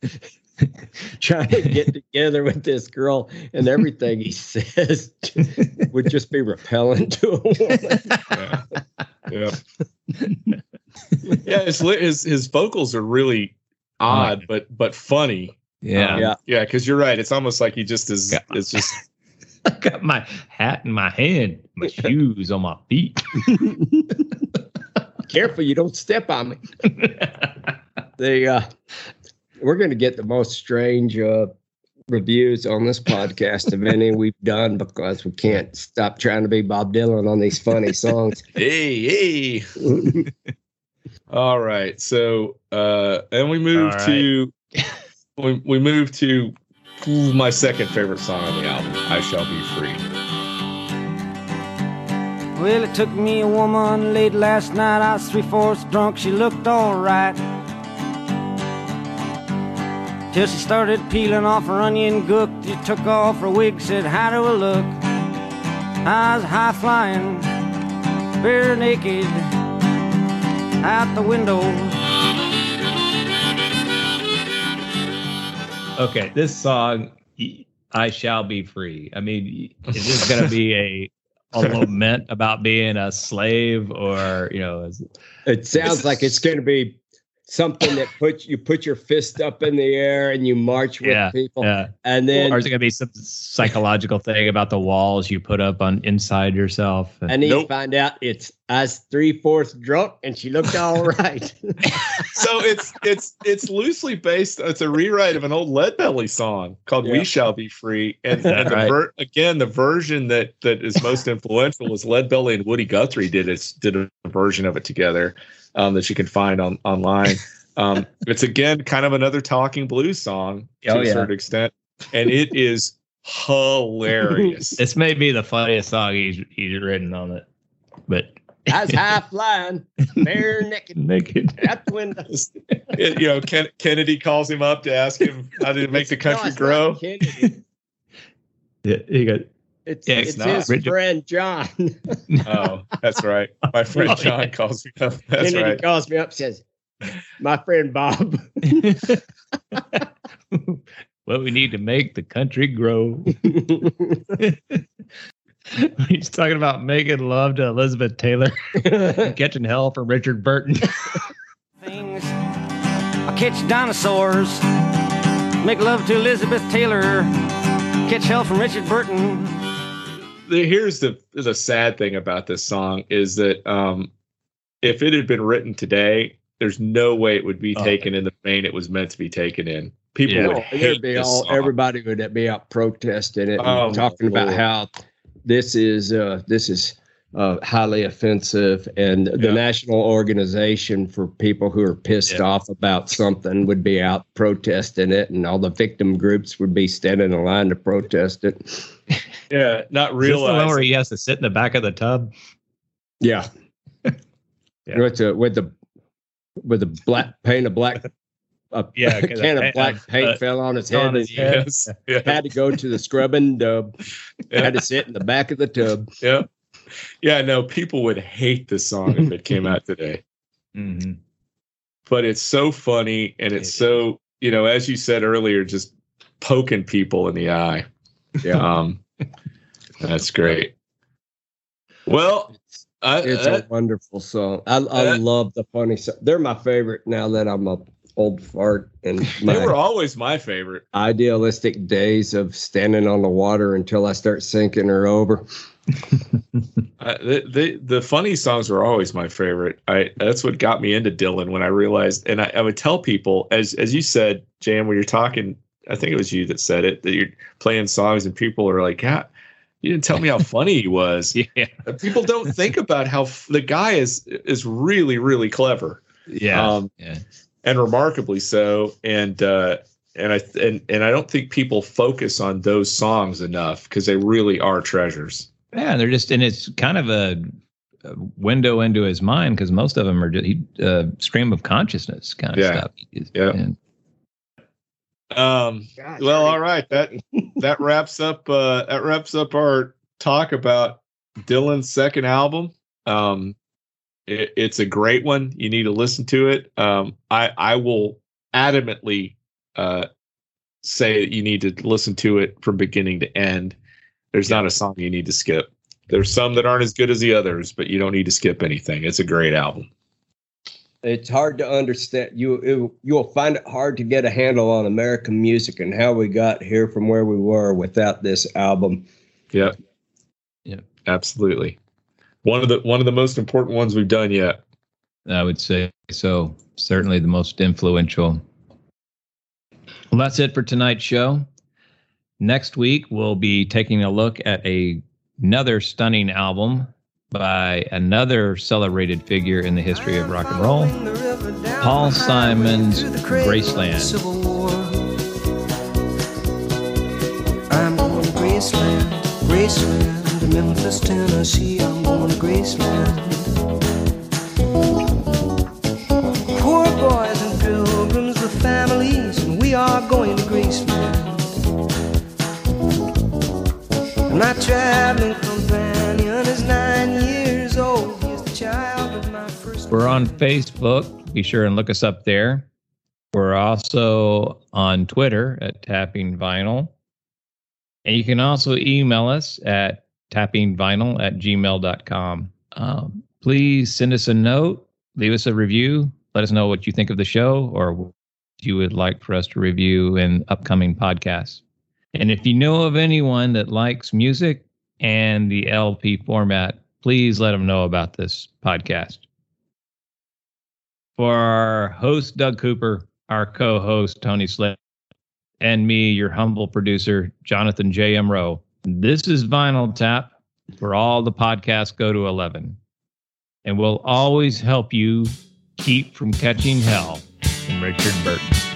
[laughs] trying to get together with this girl, and everything he says [laughs] would just be repellent to a woman. Yeah. Yeah. yeah, his, his his vocals are really odd, but but funny. yeah. Um, Yeah. yeah, because you're right. It's almost like he just is. Yeah. It's just I got my hat in my hand, my shoes on my feet. Careful, you don't step on me. They uh, we're going to get the most strange uh, reviews on this podcast of any [laughs] we've done because we can't stop trying to be Bob Dylan on these funny [laughs] songs. hey hey. All right, so uh, and we move All right. to we we move to ooh, my second favorite song on the album, "I Shall Be Free." Well, it took me a woman late last night. I was three fourths drunk. She looked alright. Till she started peeling off her onion gook. She took off her wig, said, How do I look? I was high flying, bare naked, out the window. okay, this song, "I Shall Be Free." I mean, is this going to be a a [laughs] lament about being a slave, or you know, is, It sounds like it's going to be something that puts you put your fist up in the air and you march with Yeah, people, yeah. and then or is it going to be some psychological thing about the walls you put up on inside yourself? and then you find out it's us three fourths drunk and she looked all [laughs] right. so it's it's it's loosely based. It's a rewrite of an old Lead Belly song called Yeah. "We Shall Be Free," and, [laughs] and the ver- again, the version that that is most [laughs] influential is Lead Belly and Woody Guthrie did it did a version of it together. Um, that you can find on online. Um, [laughs] it's again kind of another talking blues song to Oh, a yeah. certain extent, and it [laughs] is hilarious. [laughs] This may be the funniest song he's he's written on it, but That's high flying, bare naked naked. out the window. It- you know, Ken, Kennedy calls him up to ask him how to make the country it's grow. Kennedy. Yeah, he got It's, Yeah, it's it's not. his Richard- friend John. [laughs] Oh, that's right. My friend John calls me up. That's Kennedy right. calls me up says, My friend Bob. [laughs] what we need to make the country grow. [laughs] He's talking about making love to Elizabeth Taylor, catching hell from Richard Burton. things. I catch dinosaurs, make love to Elizabeth Taylor, catch hell from Richard Burton. The, here's the the sad thing about this song is that um, if it had been written today, there's no way it would be Oh. taken in the vein it was meant to be taken in. People Yeah. would hate be this all song. everybody would be out protesting it and Oh, talking about how this is uh this is uh highly offensive and the Yeah. national organization for people who are pissed Yeah. off about something would be out protesting it and all the victim groups would be standing in line to protest it Yeah, not Is the one where he has to sit in the back of the tub? yeah, [laughs] Yeah. with the with the with the black paint of black a Yeah, [laughs] 'cause can of black paint- paint uh, fell on his head on and his head. Yes. [laughs] Yeah. had to go to the scrubbing tub Yeah. had to sit in the back of the tub yeah. Yeah, no, people would hate this song if it came out today. Mm-hmm. But it's so funny and it's It so, you know, as you said earlier, just poking people in the eye. Yeah Um, that's great. Well, I, It's a wonderful song. I, I love the funny song. They're my favorite now that I'm a old fart and [laughs] they were always my favorite. idealistic days of standing on the water until I start sinking are over. [laughs] Uh, the, the the funny songs were always my favorite. I that's what got me into Dylan when I realized, and I, I would tell people as as you said, Jan, when you're talking, I think it was you that said it that you're playing songs and people are like, "Yeah, you didn't tell me how funny he was." [laughs] Yeah. People don't think about how f- the guy is is really really clever Yeah. Um, yeah. and remarkably so. And uh, and I and and I don't think people focus on those songs enough because they really are treasures. Yeah, they're just, and it's kind of a, a window into his mind because most of them are just he, uh, stream of consciousness kind of Yeah. stuff. Yeah. and- Um, well, all right. That that wraps up. Uh, that wraps up our talk about Dylan's second album. Um, it, it's a great one. You need to listen to it. Um, I I will adamantly uh, say that you need to listen to it from beginning to end. There's not a song you need to skip. There's some that aren't as good as the others, but you don't need to skip anything. It's a great album. It's hard to understand. You it, you'll find it hard to get a handle on American music and how we got here from where we were without this album. Yep. Yep. Absolutely. One of the one of the most important ones we've done yet. I would say so. Certainly the most influential. Well, that's it for tonight's show. Next week, we'll be taking a look at a, another stunning album by another celebrated figure in the history of rock and roll, Paul Simon's Graceland. Graceland, Memphis, Tennessee. I'm going to Graceland. Poor boys and pilgrims with families, and we are going to Graceland. Traveling We're on Facebook. Be sure and look us up there. We're also on Twitter at Tapping Vinyl. And you can also email us at tappingvinyl at gmail.com. Um, please send us a note, leave us a review, let us know what you think of the show or what you would like for us to review in upcoming podcasts. And if you know of anyone that likes music and the LP format, please let them know about this podcast. For our host, Doug Cooper, our co host, Tony Slade, and me, your humble producer, Jonathan J.M. Rowe, this is Vinyl Tap, where all the podcasts go to 11. And we'll always help you Keep from Catching Hell from Richard Burton.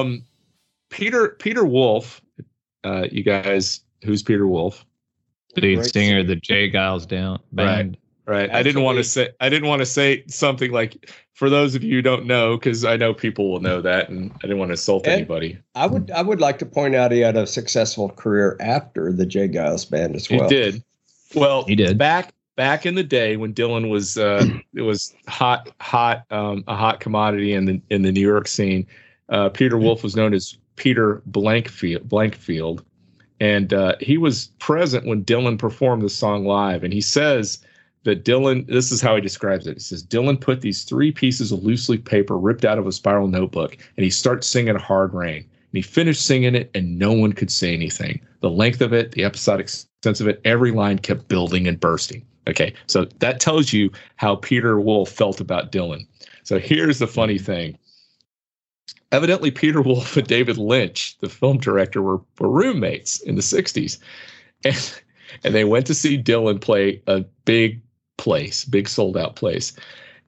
Um, Peter Peter Wolf, uh, you guys, who's Peter Wolf? Lead Great singer singer. of the J Geils down [laughs] band. Right. Right. I didn't want to say I didn't want to say something like for those of you who don't know, because I know people will know that, and I didn't want to insult anybody. I would I would like to point out he had a successful career after the J Geils band as well. He did. Well, He did. back back in the day when Dylan was uh, it was hot hot um, a hot commodity in the in the New York scene. Uh, Peter Wolf was known as Peter Blankfield Blankfield, and uh, he was present when Dylan performed the song live. And he says that Dylan, this is how he describes it. He says Dylan put these three pieces of loose leaf paper ripped out of a spiral notebook, and he starts singing "Hard Rain." And he finished singing it, and no one could say anything. The length of it, the episodic sense of it, every line kept building and bursting. Okay, so that tells you how Peter Wolf felt about Dylan. So here's the funny thing. Evidently, Peter Wolf and David Lynch, the film director, were, were roommates in the 60s. And, and they went to see Dylan play a big place, big sold out place.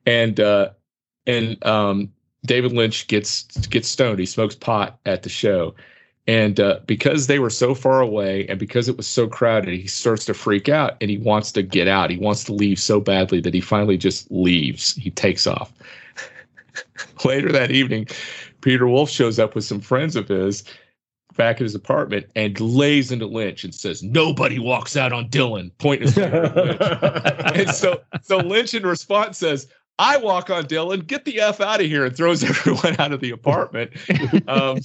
And uh, and um, David Lynch gets gets stoned. He smokes pot at the show. And uh, because they were so far away and because it was so crowded, he starts to freak out and he wants to get out. He wants to leave so badly that he finally just leaves. He takes off. [laughs] Later that evening, Peter Wolf shows up with some friends of his back at his apartment and lays into Lynch and says, Nobody walks out on Dylan, pointing his finger at Lynch. [laughs] and so, so Lynch in response says, I walk on Dylan, get the F out of here, and throws [laughs] everyone out of the apartment. Um,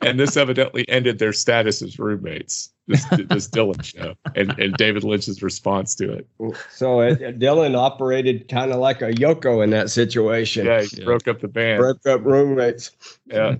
and this evidently ended their status as roommates. This, this Dylan show, and and David Lynch's response to it. So it, Dylan operated kind of like a Yoko in that situation. Yeah, he broke up the band. Broke up roommates. Yeah.